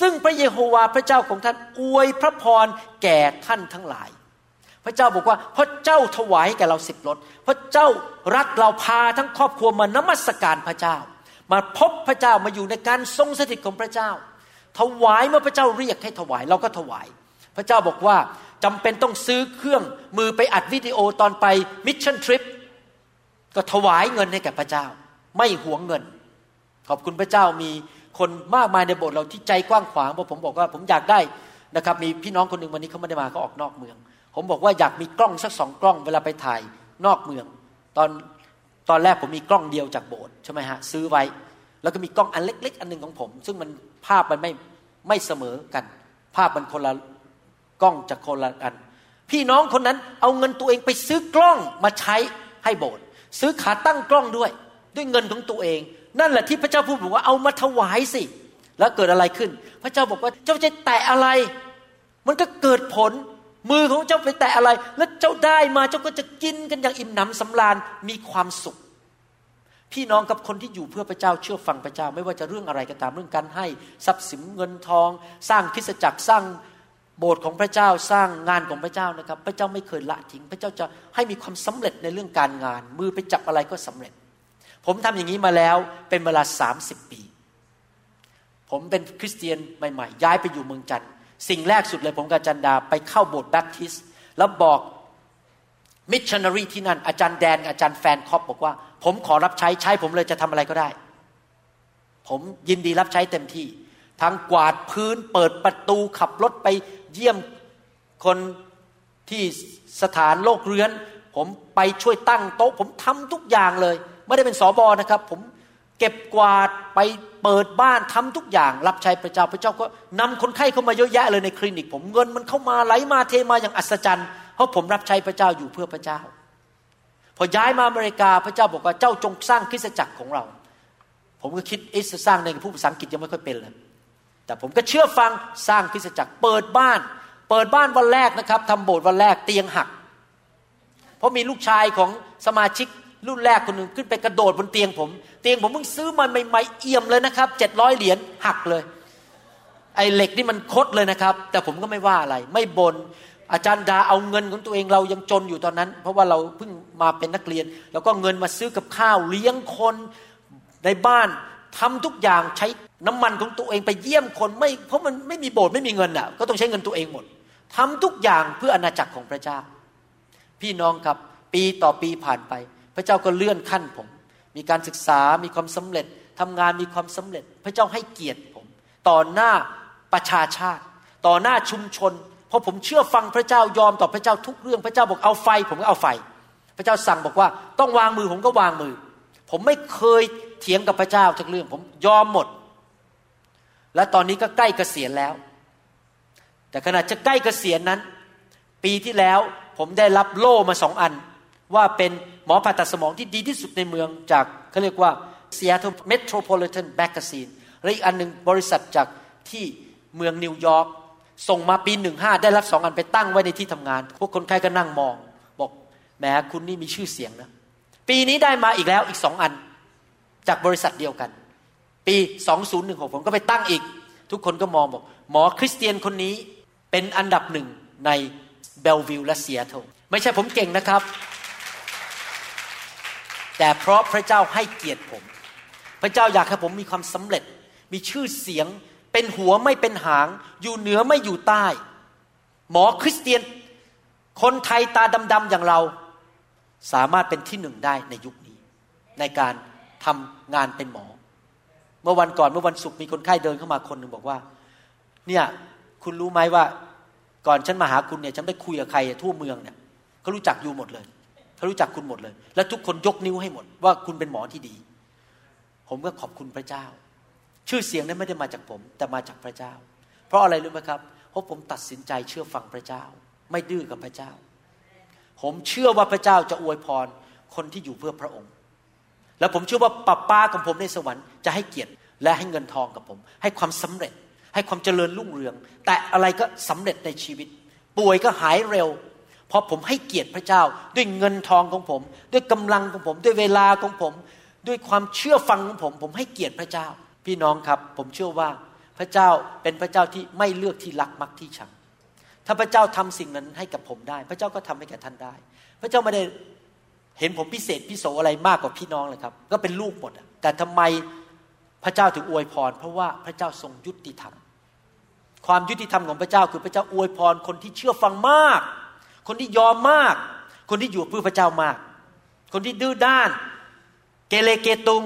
ซึ่งพระเยโฮวาพระเจ้าของท่านอวยพระพรแก่ท่านทั้งหลาย พระเจ้าบอกว่าพระเจ้าถวายแก่เราสิบรถพระเจ้ารักเราพาทั้งครอบครัวมานมัสการพระเจ้า มาพบพระเจ้ามาอยู่ในการทรงสถิตของพระเจ้า ถวายเมื่อพระเจ้าเรียกให้ถวายเราก็ถวาย พระเจ้าบอกว่าจำเป็นต้องซื้อเครื่องมือไปอัดวิดีโอตอนไปมิชชั่นทริปก็ถวายเงินให้แก่พระเจ้า ไม่หวงเงิน ขอบคุณพระเจ้ามีคนมากมายในโบสถ์เราที่ใจกว้างขวางเพราะผมบอกว่าผมอยากได้นะครับมีพี่น้องคนหนึ่งวันนี้เขาไม่ได้มาเขาออกนอกเมือง ผมบอกว่าอยากมีกล้องสักสองกล้องเวลาไปถ่ายนอกเมือง ตอน ตอนแรกผมมีกล้องเดียวจากโบสถ์ใช่ไหมฮะซื้อไว้ แล้วก็มีกล้องอันเล็ก ๆ อันหนึ่งของผม ซึ่งมันภาพมันไม่ไม่เสมอกัน ภาพมันคนละกล้องจากคนละอัน พี่น้องคนนั้นเอาเงินตัวเองไปซื้อกล้องมาใช้ให้โบสถ์ซื้อขาตั้งกล้องด้วย ด้วยเงินของตัวเอง นั่นแหละที่พระเจ้าพูดบอกว่าเอามาถวายสิ แล้วเกิดอะไรขึ้น พระเจ้าบอกว่าเจ้าจะแตะอะไร มันก็เกิดผล มือของเจ้าไปแตะอะไร แล้วเจ้าได้มาเจ้าก็จะกินกันอย่างอิ่มหนำสำราญมีความสุข พี่น้องกับคนที่อยู่เพื่อพระเจ้าเชื่อฟังพระเจ้า ไม่ว่าจะเรื่องอะไรก็ตามเรื่องการให้ทรัพย์สินเงินทอง สร้างคริสจักรสร้างโบสถ์ของพระเจ้าสร้างงานของพระเจ้านะครับ พระเจ้าไม่เคยละทิ้ง พระเจ้าจะให้มีความสำเร็จในเรื่องการงาน มือไปจับอะไรก็สำเร็จ ผมทำอย่างนี้มาแล้วเป็นเวลาสามสิบปี ผมเป็นคริสเตียนใหม่ ๆ ย้ายไปอยู่เมืองจันทร์ สิ่งแรกสุดเลยผมกับจันดาไปเข้าโบสถ์แบ๊บติสต์แล้วบอกมิชชันนารีที่นั่นอาจารย์แดนอาจารย์แฟนคอปบอกว่า ผมขอรับใช้ใช้ผมเลยจะทำอะไรก็ได้ ผมยินดีรับใช้เต็มที่ทั้งกวาดพื้นเปิดประตูขับรถไปเยี่ยมคนที่สถานโลกเรือน ผมไปช่วยตั้งโต๊ะ ผมทำทุกอย่างเลย ไม่ได้เป็นสอบอนะครับ ผม เก็บกวาดไปเปิดบ้านทำทุกอย่าง รับใช้พระเจ้าพระเจ้าก็นำคนไข้เข้ามาเยอะแยะเลยในคลินิก ผมเงินมันเข้ามาไหลมาเทมาอย่างอัศจรรย์เพราะผมรับใช้พระเจ้าอยู่เพื่อพระเจ้า พอย้ายมาอเมริกาพระเจ้าบอกว่าเจ้าจงสร้างคริสตจักรของเรา ผมก็คิดเอสสร้างในผู้ภาษาอังกฤษยังไม่ค่อยเป็นเลยแต่ผมก็เชื่อฟังสร้างคริสตจักรเปิดบ้าน เปิดบ้านวันแรกนะครับทำโบสถ์วันแรกเตียงหัก เพราะมีลูกชายของสมาชิก รุ่นแรกคนหนึ่งขึ้นไปกระโดดบนเตียงผม เตียงผมเพิ่งซื้อมาใหม่ๆเอี่ยมเลยนะครับเจ็ดร้อยเหรียญหักเลย ไอ้เหล็กนี่มันคดเลยนะครับ แต่ผมก็ไม่ว่าอะไร ไม่บนอาจารย์ดาเอาเงินของตัวเองเรายังจนอยู่ตอนนั้น เพราะว่าเราเพิ่งมาเป็นนักเรียน แล้วก็เงินมาซื้อกับข้าวเลี้ยงคนในบ้านทำทุกอย่างใช้น้ำมันของตัวเองไปเยี่ยมคนไม่เพราะมันไม่มีโบสถ์ไม่มีเงินอะก็ต้องใช้เงินตัวเองหมดทำทุกอย่างเพื่ออนาจักรของพระเจ้า พี่น้องครับปีต่อปีผ่านไป พระเจ้าก็เลื่อนขั้นผม มีการศึกษามีความสำเร็จทำงานมีความสำเร็จ พระเจ้าให้เกียรติผม ต่อหน้าประชาชาติ ต่อหน้าชุมชน เพราะผมเชื่อฟังพระเจ้ายอมต่อพระเจ้าทุกเรื่อง พระเจ้าบอกเอาไฟ ผมก็เอาไฟ พระเจ้าสั่งบอกว่าต้องวางมือผมก็วางมือ ผมไม่เคยเถียงกับพระเจ้าทุกเรื่อง ผมยอมหมด และตอนนี้ก็ใกล้เกษียณแล้ว แต่ขณะจะใกล้เกษียณนั้น ปีที่แล้วผมได้รับโล่มาสองอัน ว่าเป็นหมอผ่าตัดสมองที่ดีที่สุดในเมืองจากเขาเรียกว่า Seattle Metropolitan Magazine และอีกอันหนึ่งบริษัทจากที่เมืองนิวยอร์กส่งมาปีหนึ่งห้าได้รับสองอันไปตั้งไว้ในที่ทำงาน พวกคนไข้ก็นั่งมอง บอกแหมคุณนี่มีชื่อเสียงนะปีนี้ได้มาอีกแล้วอีกสองอันจากบริษัทเดียวกัน ปีสองศูนย์หนึ่งหกผมก็ไปตั้งอีก ทุกคนก็มองบอก หมอคริสเตียนคนนี้เป็นอันดับหนึ่งในเบลวิลและเซียโตไม่ใช่ผมเก่งนะครับ แต่เพราะพระเจ้าให้เกียรติผม พระเจ้าอยากให้ผมมีความสำเร็จ มีชื่อเสียง เป็นหัวไม่เป็นหาง อยู่เหนือไม่อยู่ใต้ หมอคริสเตียน คนไทยตาดำๆอย่างเรา สามารถเป็นที่หนึ่งได้ในยุคนี้ ในการทำงานเป็นหมอ เมื่อวันก่อนเมื่อวันศุกร์มีคนไข้เดินเข้ามาคนหนึ่งบอกว่า เนี่ยคุณรู้ไหมว่า ก่อนฉันมาหาคุณเนี่ยฉันไปคุยกับใครทั่วเมืองเนี่ยเขารู้จักอยู่หมดเลย เขารู้จักคุณหมดเลย และทุกคนยกนิ้วให้หมด ว่าคุณเป็นหมอที่ดี ผมก็ขอบคุณพระเจ้า ชื่อเสียงนั้นไม่ได้มาจากผม แต่มาจากพระเจ้า เพราะอะไรรู้ไหมครับ เพราะผมตัดสินใจเชื่อฟังพระเจ้า ไม่ดื้อกับพระเจ้า ผมเชื่อว่าพระเจ้าจะอวยพรคนที่อยู่เพื่อพระองค์ และผมเชื่อว่าป้าป้าของผมในสวรรค์จะให้เกียรติและให้เงินทองกับผม ให้ความสำเร็จ ให้ความเจริญรุ่งเรือง แต่อะไรก็สำเร็จในชีวิต ป่วยก็หายเร็ว เพราะผมให้เกียรติพระเจ้า ด้วยเงินทองของผม ด้วยกำลังของผม ด้วยเวลาของผม ด้วยความเชื่อฟังของผม ผมให้เกียรติพระเจ้า พี่น้องครับ ผมเชื่อว่าพระเจ้าเป็นพระเจ้าที่ไม่เลือกที่รักมักที่ชัง ถ้าพระเจ้าทำสิ่งนั้นให้กับผมได้ พระเจ้าก็ทำให้แก่ท่านได้ พระเจ้าไม่ได้เห็นผมพิเศษพิโสอะไรมากกว่าพี่น้องเลยครับ ก็เป็นลูกหมดแต่ทำไมพระเจ้าถึงอวยพร เพราะว่าพระเจ้าทรงยุติธรรม ความยุติธรรมของพระเจ้าคือพระเจ้าอวยพรคนที่เชื่อฟังมาก คนที่ยอมมาก คนที่อยู่เพื่อพระเจ้ามาก คนที่ดื้อด้าน เกเรเกตุง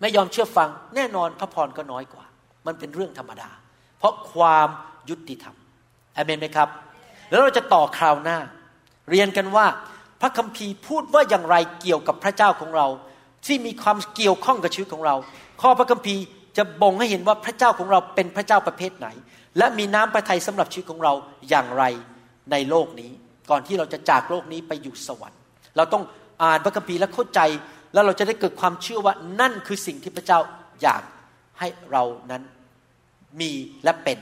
ไม่ยอมเชื่อฟัง แน่นอนพระพรก็น้อยกว่า มันเป็นเรื่องธรรมดา เพราะความยุติธรรมอเมนไหมครับ แล้วเราจะต่อคราวหน้า เรียนกันว่าพระคัมภีร์พูดว่าอย่างไรเกี่ยวกับพระเจ้าของเรา ที่มีความเกี่ยวข้องกับชีวิตของเรา ข้อพระคัมภีร์จะบ่งให้เห็นว่าพระเจ้าของเราเป็นพระเจ้าประเภทไหน และมีน้ำพระทัยสำหรับชีวิตของเราอย่างไร ในโลกนี้ ก่อนที่เราจะจากโลกนี้ไปอยู่สวรรค์ เราต้องอ่านพระคัมภีร์และเข้าใจ แล้วเราจะได้เกิดความเชื่อว่านั่นคือสิ่งที่พระเจ้าอยากให้เรานั้นมีและเป็น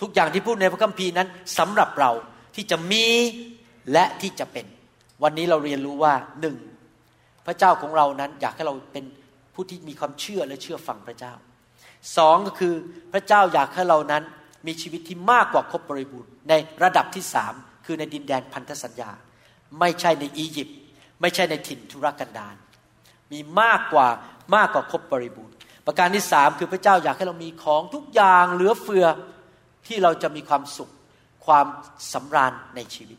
ทุกอย่างที่พูดในพระคัมภีร์นั้นสำหรับเราที่จะมีและที่จะเป็น วันนี้เราเรียนรู้ว่าหนึ่งพระเจ้าของเรานั้นอยากให้เราเป็นผู้ที่มีความเชื่อและเชื่อฟังพระเจ้าสองก็คือพระเจ้าอยากให้เรานั้น มีชีวิตที่มากกว่าครบบริบูรณ์ ในระดับที่สามคือในดินแดนพันธสัญญา ไม่ใช่ในอียิปต์ไม่ใช่ในถิ่นทุรกันดารมีมากกว่ามากกว่าครบบริบูรณ์ ประการที่สามคือพระเจ้าอยากให้เรามีของทุกอย่างเหลือเฟือที่เราจะมีความสุขความสำราญในชีวิต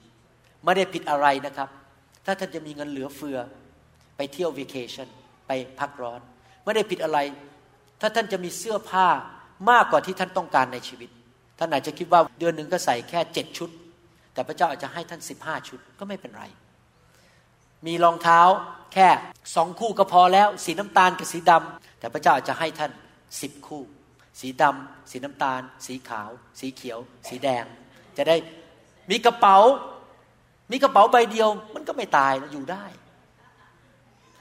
ไม่ได้ผิดอะไรนะครับ ถ้าท่านจะมีเงินเหลือเฟือ ไปเที่ยววีเคชั่นไปพักร้อน ไม่ได้ผิดอะไร ถ้าท่านจะมีเสื้อผ้ามากกว่าที่ท่านต้องการในชีวิต ท่านอาจจะคิดว่าเดือนหนึ่งก็ใส่แค่เจ็ดชุด แต่พระเจ้าอาจจะให้ท่านสิบห้าชุดก็ไม่เป็นไร มีรองเท้าแค่สองคู่ก็พอแล้ว สีน้ำตาลกับสีดำแต่พระเจ้าอาจจะให้ท่านสิบคู่ สีดำสีน้ำตาล สีขาว สีเขียว สีแดง จะได้มีกระเป๋า มีกระเป๋าใบเดียว มันก็ไม่ตายอยู่ได้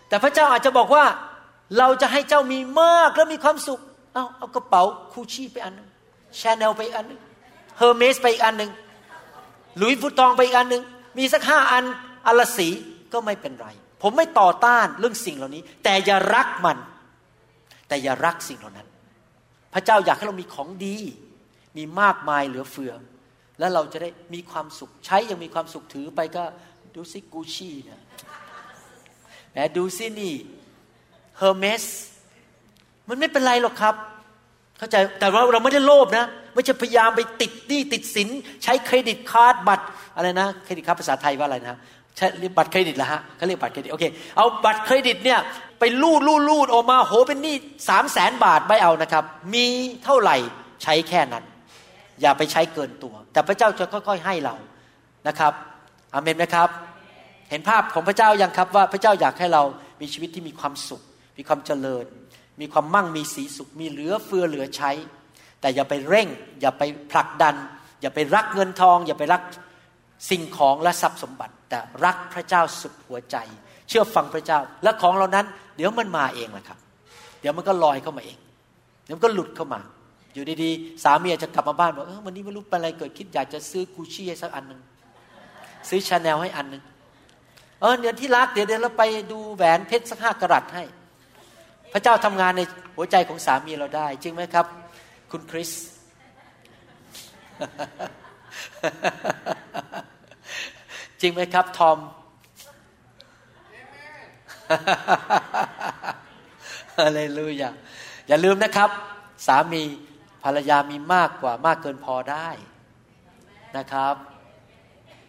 แต่พระเจ้าอาจจะบอกว่าเราจะให้เจ้ามีมากและมีความสุข เอาเอากระเป๋าคูชี่ไปอันนึง ชาแนลไปอันนึง Hermès ไปอีกอันหนึ่ง Louis Vuitton ไปอีกอันหนึ่งมีสักห้าอันอัลสีก็ไม่เป็นไร ผมไม่ต่อต้านเรื่องสิ่งเหล่านี้ แต่อย่ารักมัน แต่อย่ารักสิ่งเหล่านั้น พระเจ้าอยากให้เรามีของดี มีมากมายเหลือเฟือ แล้วเราจะได้มีความสุขใช้อย่างมีความสุขถือไปก็ดูซิกูชี่นะแหมดูซินี่ Hermès มันไม่เป็นไรหรอกครับ เข้าใจแต่ว่าเราไม่ได้โลภนะ ไม่ใช่พยายามไปติดหนี้ติดสิน ใช้ credit card บัตรอะไรนะ credit card ภาษาไทยว่าอะไรนะใช้บัตรเครดิตละฮะเขาเรียกบัตรเครดิตโอเคเอาบัตรเครดิตเนี่ยไปรูดรูดรูดออกมาโหเป็นหนี้สามแสนบาทไม่เอานะครับ มีเท่าไหร่ใช้แค่นั้น อย่าไปใช้เกินตัว แต่พระเจ้าจะค่อย ๆ ให้เรานะครับอเมนนะครับ เห็นภาพของพระเจ้ายังครับว่าพระเจ้าอยากให้เรามีชีวิตที่มีความสุข มีความเจริญ มีความมั่งมีสีสุขมีเหลือเฟือเหลือใช้ แต่อย่าไปเร่ง อย่าไปผลักดัน อย่าไปรักเงินทอง อย่าไปรักสิ่งของและทรัพย์สมบัติ แต่รักพระเจ้าสุดหัวใจ เชื่อฟังพระเจ้า และของเหล่านั้น เดี๋ยวมันมาเองแหละครับ เดี๋ยวมันก็ลอยเข้ามาเอง เดี๋ยวมันก็หลุดเข้ามา อยู่ดีๆสามีอาจจะกลับมาบ้านบอกเออวันนี้ไม่รู้เป็นอะไรเกิดคิดอยากจะซื้อกูชี่ให้สักอันหนึ่งซื้อชาแนลให้อันหนึ่งเออเดี๋ยวที่รักเดี๋ยวเดี๋ยวเราไปดูแหวนเพชรสักห้ากรัตให้ พระเจ้าทำงานในหัวใจของสามีเราได้ จริงไหมครับ คุณคริสจริงไหมครับทอมอะเลลูยาอย่าลืมนะครับ สามีภรรยามีมากกว่ามากเกินพอได้นะครับ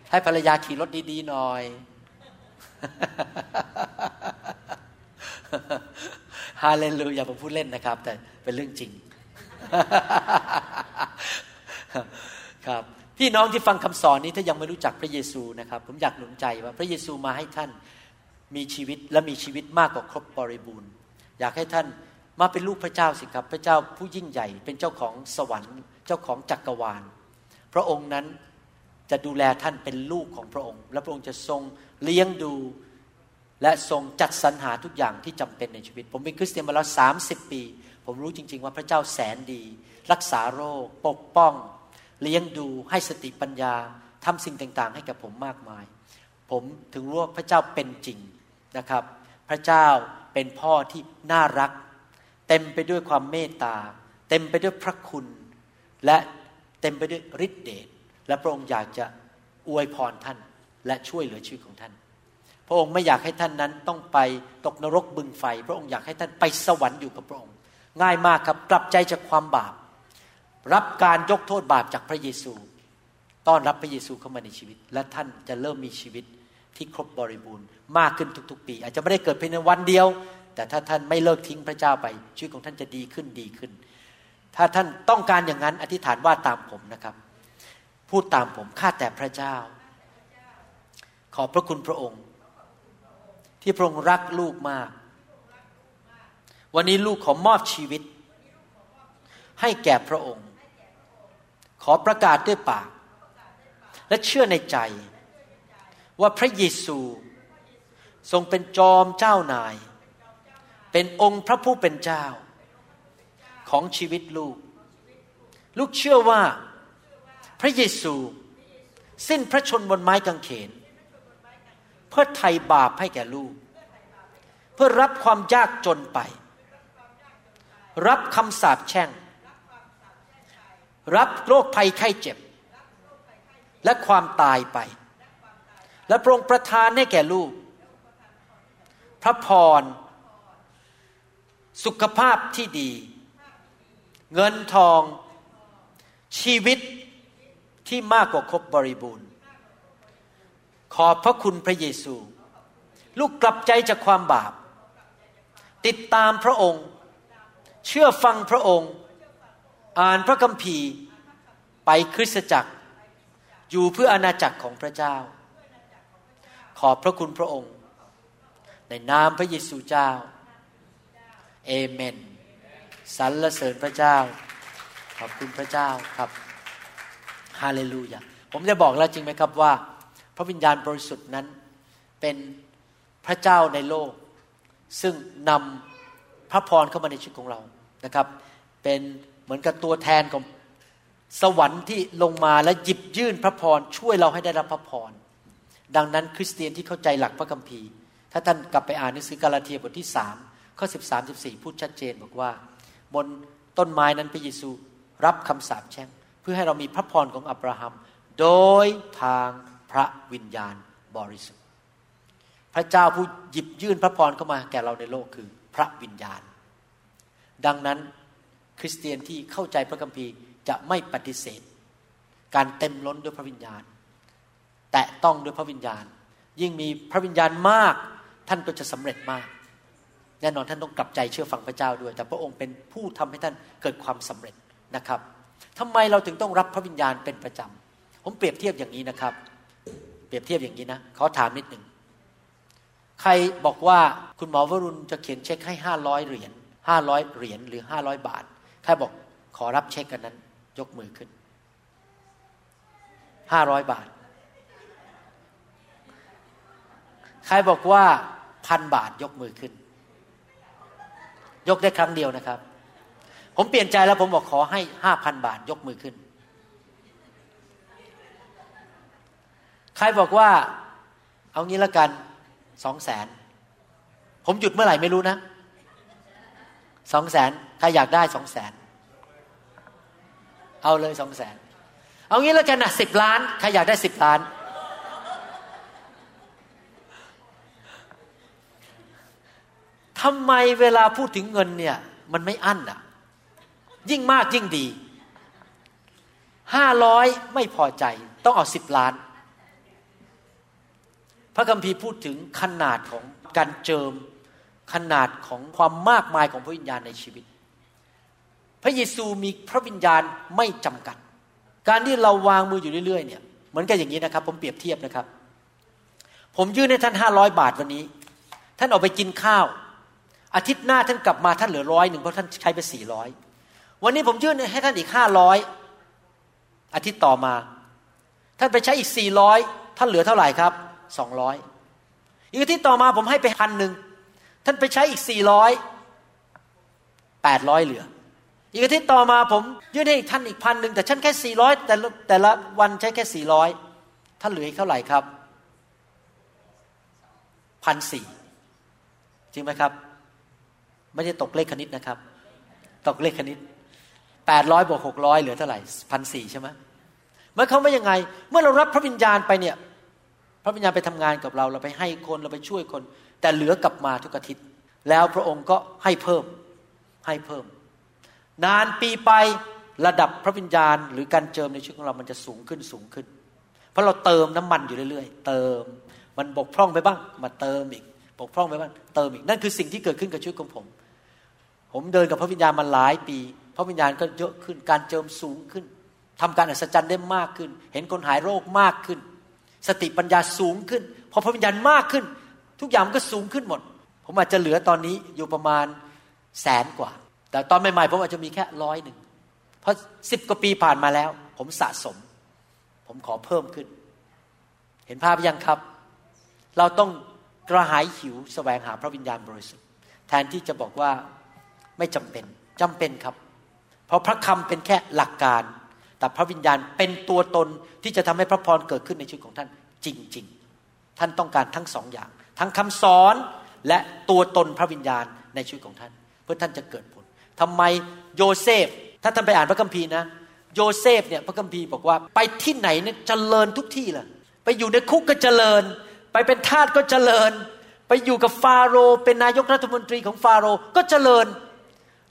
ให้ภรรยาขี่รถดี ๆ หน่อย ฮาเลลูยาผมพูดเล่นนะครับ แต่เป็นเรื่องจริง ครับ พี่น้องที่ฟังคำสอนนี้ถ้ายังไม่รู้จักพระเยซูนะครับ ผมอยากหนุนใจว่าพระเยซูมาให้ท่านมีชีวิตและมีชีวิตมากกว่าครบบริบูรณ์ อยากให้ท่านมาเป็นลูกพระเจ้าสิครับ พระเจ้าผู้ยิ่งใหญ่ เป็นเจ้าของสวรรค์ เจ้าของจักรวาล พระองค์นั้นจะดูแลท่านเป็นลูกของพระองค์ และพระองค์จะทรงเลี้ยงดู และทรงจัดสรรหาทุกอย่างที่จำเป็นในชีวิต ผมเป็นคริสเตียนมาแล้วสาสิปี ผมรู้จริง ๆ ว่าพระเจ้าแสนดี รักษาโรค ปกป้อง เลี้ยงดูให้สติปัญญาทำสิ่งต่างๆ ให้กับผมมากมาย ผมถึงรู้ว่าพระเจ้าเป็นจริงนะครับ พระเจ้าเป็นพ่อที่น่ารัก เต็มไปด้วยความเมตตา เต็มไปด้วยพระคุณ และเต็มไปด้วยฤทธิเดชและพระองค์อยากจะอวยพรท่าน และช่วยเหลือชีวิตของท่าน พระองค์ไม่อยากให้ท่านนั้นต้องไปตกนรกบึงไฟ พระองค์อยากให้ท่านไปสวรรค์อยู่กับพระองค์ ง่ายมากครับกลับใจจากความบาป รับการยกโทษบาปจากพระเยซู ต้อนรับพระเยซูเข้ามาในชีวิต และท่านจะเริ่มมีชีวิตที่ครบบริบูรณ์มากขึ้นทุกๆ ปี อาจจะไม่ได้เกิดเพียงในวันเดียว แต่ถ้าท่านไม่เลิกทิ้งพระเจ้าไป ชีวิตของท่านจะดีขึ้นดีขึ้น ถ้าท่านต้องการอย่างนั้นอธิษฐานว่าตามผมนะครับ พูดตามผมข้าแต่พระเจ้า ขอบพระคุณพระองค์ ที่พระองค์รักลูกมาก วันนี้ลูกขอมอบชีวิต ให้แก่พระองค์ ขอประกาศด้วยปาก และเชื่อในใจ ว่าพระเยซู ทรงเป็นจอมเจ้านาย เป็นองค์พระผู้เป็นเจ้า ของชีวิตลูก ลูกเชื่อว่า พระเยซู สิ้นพระชนบนไม้กางเขนเพื่อไถ่บาปให้แก่ลูก เพื่อรับความยากจนไป รับคำสาปแช่ง รับโรคภัยไข้เจ็บ และความตายไป และพระองค์ประทานให้แก่ลูก พระพร สุขภาพที่ดี เงินทองชีวิตที่มากกว่าครบบริบูรณ์ ขอบพระคุณพระเยซู ลูกกลับใจจากความบาป ติดตามพระองค์ เชื่อฟังพระองค์ อ่านพระคัมภีร์ ไปคริสตจักร อยู่เพื่ออาณาจักรของพระเจ้า ขอบพระคุณพระองค์ ในนามพระเยซูเจ้า เอเมนสรรเสริญพระเจ้า ขอบคุณพระเจ้าครับ ฮาเลลูยา ผมจะบอกแล้วจริงไหมครับว่า พระวิญญาณบริสุทธิ์นั้นเป็นพระเจ้าในโลก ซึ่งนำพระพรเข้ามาในชีวิตของเรานะครับ เป็นเหมือนกับตัวแทนของสวรรค์ที่ลงมาและหยิบยื่นพระพรช่วยเราให้ได้รับพระพรดังนั้นคริสเตียนที่เข้าใจหลักพระคัมภีร์ ถ้าท่านกลับไปอ่านหนังสือกาลาเทียบทที่สามข้อสิบสามสิบสี่พูดชัดเจนบอกว่า บนต้นไม้นั้นพระเยซูรับคำสาปแช่ง เพื่อให้เรามีพระพรของอับราฮัม โดยทาง พระวิญญาณบริสุทธิ์ พระเจ้าผู้หยิบยื่นพระพรเข้ามาแก่เราในโลกคือพระวิญญาณ ดังนั้นคริสเตียนที่เข้าใจพระคัมภีร์จะไม่ปฏิเสธ การเต็มล้นด้วยพระวิญญาณ แตะต้องด้วยพระวิญญาณ ยิ่งมีพระวิญญาณมากท่านก็จะสำเร็จมาก แน่นอนท่านต้องกลับใจเชื่อฟังพระเจ้าด้วย แต่พระองค์เป็นผู้ทำให้ท่านเกิดความสำเร็จนะครับทำไมเราถึงต้องรับพระวิญญาณเป็นประจำผมเปรียบเทียบอย่างนี้นะครับ เปรียบเทียบอย่างนี้นะขอถามนิดหนึ่งใครบอกว่าคุณหมอวรุณจะเขียนเช็คให้ห้าร้อยเหรียญห้าร้อยเหรียญหรือห้าร้อยบาทใครบอกขอรับเช็คกันนั้น ยกมือขึ้นห้าร้อยบาท ใครบอกว่าพันบาทยกมือขึ้น ยกได้ครั้งเดียวนะครับ ผมเปลี่ยนใจแล้วผมบอกขอให้ห้าพันบาทยกมือขึ้น ใครบอกว่า เอางี้ละกันสองแสนผมหยุดเมื่อไหร่ไม่รู้นะสองแสนใครอยากได้สองแสนเอาเลยสองแสนเอางี้ละกันนะสิบล้านใครอยากได้สิบล้าน ทำไมเวลาพูดถึงเงินเนี่ย มันไม่อั้นอะ ยิ่งมากยิ่งดีห้าร้อยไม่พอใจ ต้องเอาสิบล้าน พระคัมภีร์พูดถึงขนาดของการเจิมขนาดของความมากมายของพระวิญญาณในชีวิต พระเยซูมีพระวิญญาณไม่จำกัด การที่เราวางมืออยู่เรื่อยๆเนี่ยเหมือนกันอย่างนี้นะครับ ผมเปรียบเทียบนะครับ ผมยื่นให้ท่านห้าร้อยบาทวันนี้ ท่านออกไปกินข้าว อาทิตย์หน้าท่านกลับมาท่านเหลือร้อยหนึ่งเพราะท่านใช้ไปสี่ร้อยวันนี้ผมยื่นให้ท่านอีกห้าร้อยอาทิตย์ต่อมา ท่านไปใช้อีกสี่ร้อยท่านเหลือเท่าไหร่ครับ สองร้อยอีกอาทิตย์ต่อมาผมให้ไปพันหนึ่งท่านไปใช้อีกสี่ร้อยแปดร้อยเหลือ อีกอาทิตย์ต่อมาผมยื่นให้ท่านอีกพันหนึ่งแต่ฉันแค่สี่ร้อยแต่แต่ละวันใช้แค่สี่ร้อยท่านเหลืออีกเท่าไหร่ครับพันสี่จริงไหมครับ ไม่ได้ตกเลขคณิตนะครับ ตกเลขคณิตแปดร้อยบวกหกร้อยเหลือเท่าไหร่พันสี่ใช่ไหมเมื่อเขาไม่ยังไง เมื่อเรารับพระวิญญาณไปเนี่ย พระวิญญาณไปทำงานกับเราเราไปให้คนเราไปช่วยคน แต่เหลือกลับมาทุกอาทิตย์ แล้วพระองค์ก็ให้เพิ่มให้เพิ่ม นานปีไประดับพระวิญญาณ หรือการเจิมในชีวิตของเรามันจะสูงขึ้นสูงขึ้น เพราะเราเติมน้ำมันอยู่เรื่อยๆ เติมมันบกพร่องไปบ้าง มาเติมอีกบกพร่องไปบ้างเติมอีกนั่นคือสิ่งที่เกิดขึ้นกับชีวิตของผม ผมเดินกับพระวิญญาณมาหลายปี พระวิญญาณก็เยอะขึ้นการเจิมสูงขึ้นทำการอัศจรรย์ได้มากขึ้น เห็นคนหายโรคมากขึ้น สติปัญญาสูงขึ้น พอพระวิญญาณมากขึ้น ทุกอย่างมันก็สูงขึ้นหมด ผมอาจจะเหลือตอนนี้อยู่ประมาณแสนกว่า แต่ตอนใหม่ๆผมอาจจะมีแค่ร้อยหนึ่งเพราะสิบกว่าปีผ่านมาแล้ว ผมสะสม ผมขอเพิ่มขึ้น เห็นภาพยังครับ เราต้องกระหายหิวแสวงหาพระวิญญาณบริสุทธิ์แทนที่จะบอกว่าไม่จำเป็นจำเป็นครับ เพราะพระคำเป็นแค่หลักการ แต่พระวิญญาณเป็นตัวตนที่จะทำให้พระพรเกิดขึ้นในชีวิตของท่านจริง ๆ ท่านต้องการทั้งสองอย่าง ทั้งคำสอนและตัวตนพระวิญญาณในชีวิตของท่าน เพื่อท่านจะเกิดผลทำไมโยเซฟ ถ้าท่านไปอ่านพระคัมภีร์นะ โยเซฟเนี่ยพระคัมภีร์บอกว่า ไปที่ไหนเนี่ยเจริญทุกที่เลยไปอยู่ในคุกก็เจริญ ไปเป็นทาสก็เจริญ ไปอยู่กับฟาโรห์เป็นนายกรัฐมนตรีของฟาโรห์ก็เจริญ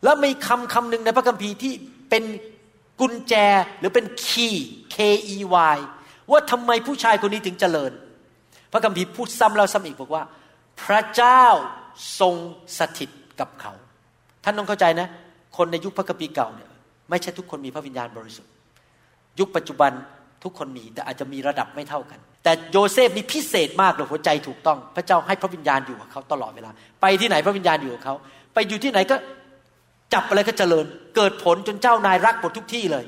แล้วมีคำคำหนึ่งในพระคัมภีร์ที่เป็น กุญแจหรือเป็นคีย์ K E Y ว่าทำไมผู้ชายคนนี้ถึงเจริญ พระคัมภีร์พูดซ้ำแล้วซ้ำอีกบอกว่า พระเจ้าทรงสถิตกับเขา ท่านต้องเข้าใจนะ คนในยุคพระคัมภีร์เก่าเนี่ยไม่ใช่ทุกคนมีพระวิญญาณบริสุทธิ์ ยุคปัจจุบันทุกคนมีแต่อาจจะมีระดับไม่เท่ากัน แต่โยเซฟนี่พิเศษมากเลยหัวใจถูกต้อง พระเจ้าให้พระวิญญาณอยู่กับเขาตลอดเวลา ไปที่ไหนพระวิญญาณอยู่กับเขา ไปอยู่ที่ไหนก็ จับอะไรก็เจริญ เกิดผลจนเจ้านายรักหมดทุกที่เลย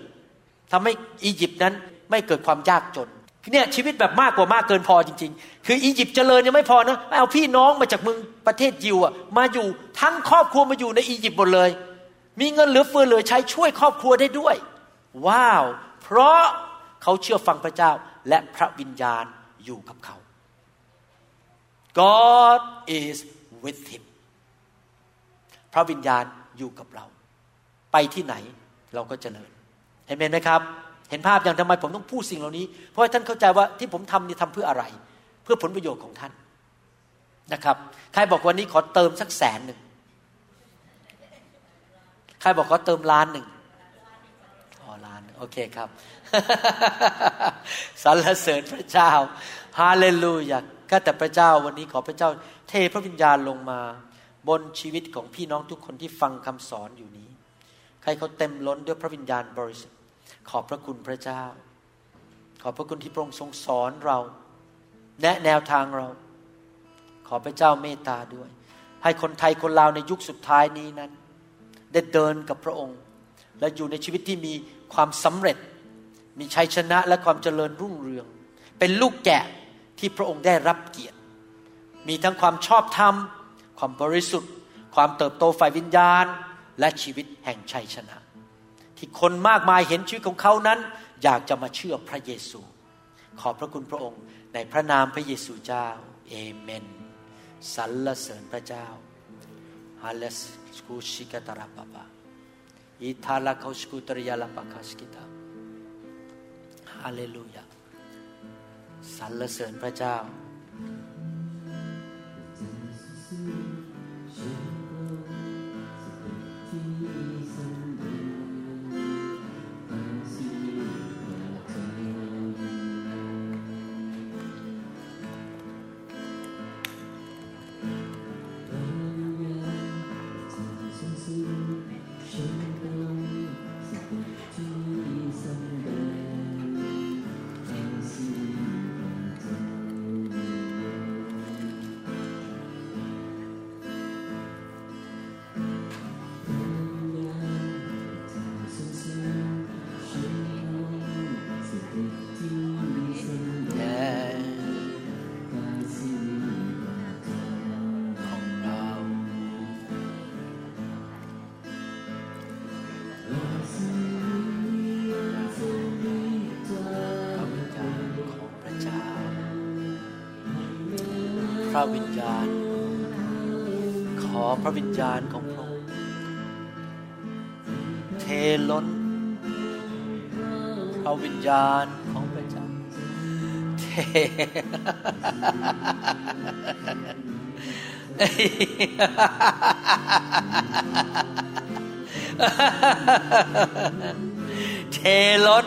ทำให้อียิปต์นั้นไม่เกิดความยากจนเนี่ยชีวิตแบบมากกว่ามากเกินพอจริง ๆ คืออียิปต์เจริญยังไม่พอนะเอาพี่น้องมาจากเมืองประเทศยิวอะมาอยู่ทั้งครอบครัวมาอยู่ในอียิปต์หมดเลย มีเงินเหลือเฟือเหลือใช้ช่วยครอบครัวได้ด้วย ว้าว เพราะเขาเชื่อฟังพระเจ้าและพระวิญญาณอยู่กับเขา God is with him พระวิญญาณ อยู่กับเรา ไปที่ไหนเราก็เจริญ เห็นไหมครับ เห็นภาพอย่างทำไมผมต้องพูดสิ่งเหล่านี้ เพราะท่านเข้าใจว่าที่ผมทำนี่ทำเพื่ออะไร เพื่อผลประโยชน์ของท่านนะครับ ใครบอกวันนี้ขอเติมสักแสนหนึ่งใครบอกขอเติมล้านหนึ่งอ๋อล้านโอเคครับสรรเสริญพระเจ้าฮาเลลูยาก็แต่พระเจ้าวันนี้ขอพระเจ้า เทพระวิญญาณลงมา บนชีวิตของพี่น้องทุกคนที่ฟังคำสอนอยู่นี้ใครเขาเต็มล้นด้วยพระวิญญาณบริสุทธิ์ขอบพระคุณพระเจ้า ขอบพระคุณที่พระองค์ทรงสอนเรา แนะแนวทางเรา ขอพระเจ้าเมตตาด้วย ให้คนไทยคนลาวในยุคสุดท้ายนี้นั้น ได้เดินกับพระองค์ และอยู่ในชีวิตที่มีความสำเร็จ มีชัยชนะและความเจริญรุ่งเรือง เป็นลูกแกะที่พระองค์ได้รับเกียรติ มีทั้งความชอบธรรม ความบริสุทธิ์ ความเติบโตฝ่ายวิญญาณ และชีวิตแห่งชัยชนะ ที่คนมากมายเห็นชีวิตของเขานั้น อยากจะมาเชื่อพระเยซู ขอบพระคุณพระองค์ในพระนามพระเยซูเจ้าเอเมนสรรเสริญพระเจ้าฮาเลสกูชิกตาราปปาอิทาลาเขาสกุตริยาลาปาคาสกิตาฮาเลลูยาสรรเสริญพระเจ้า อพระวิญญาณของพระองค์เทล้น พระวิญญาณของพระเจ้าเทเทล้น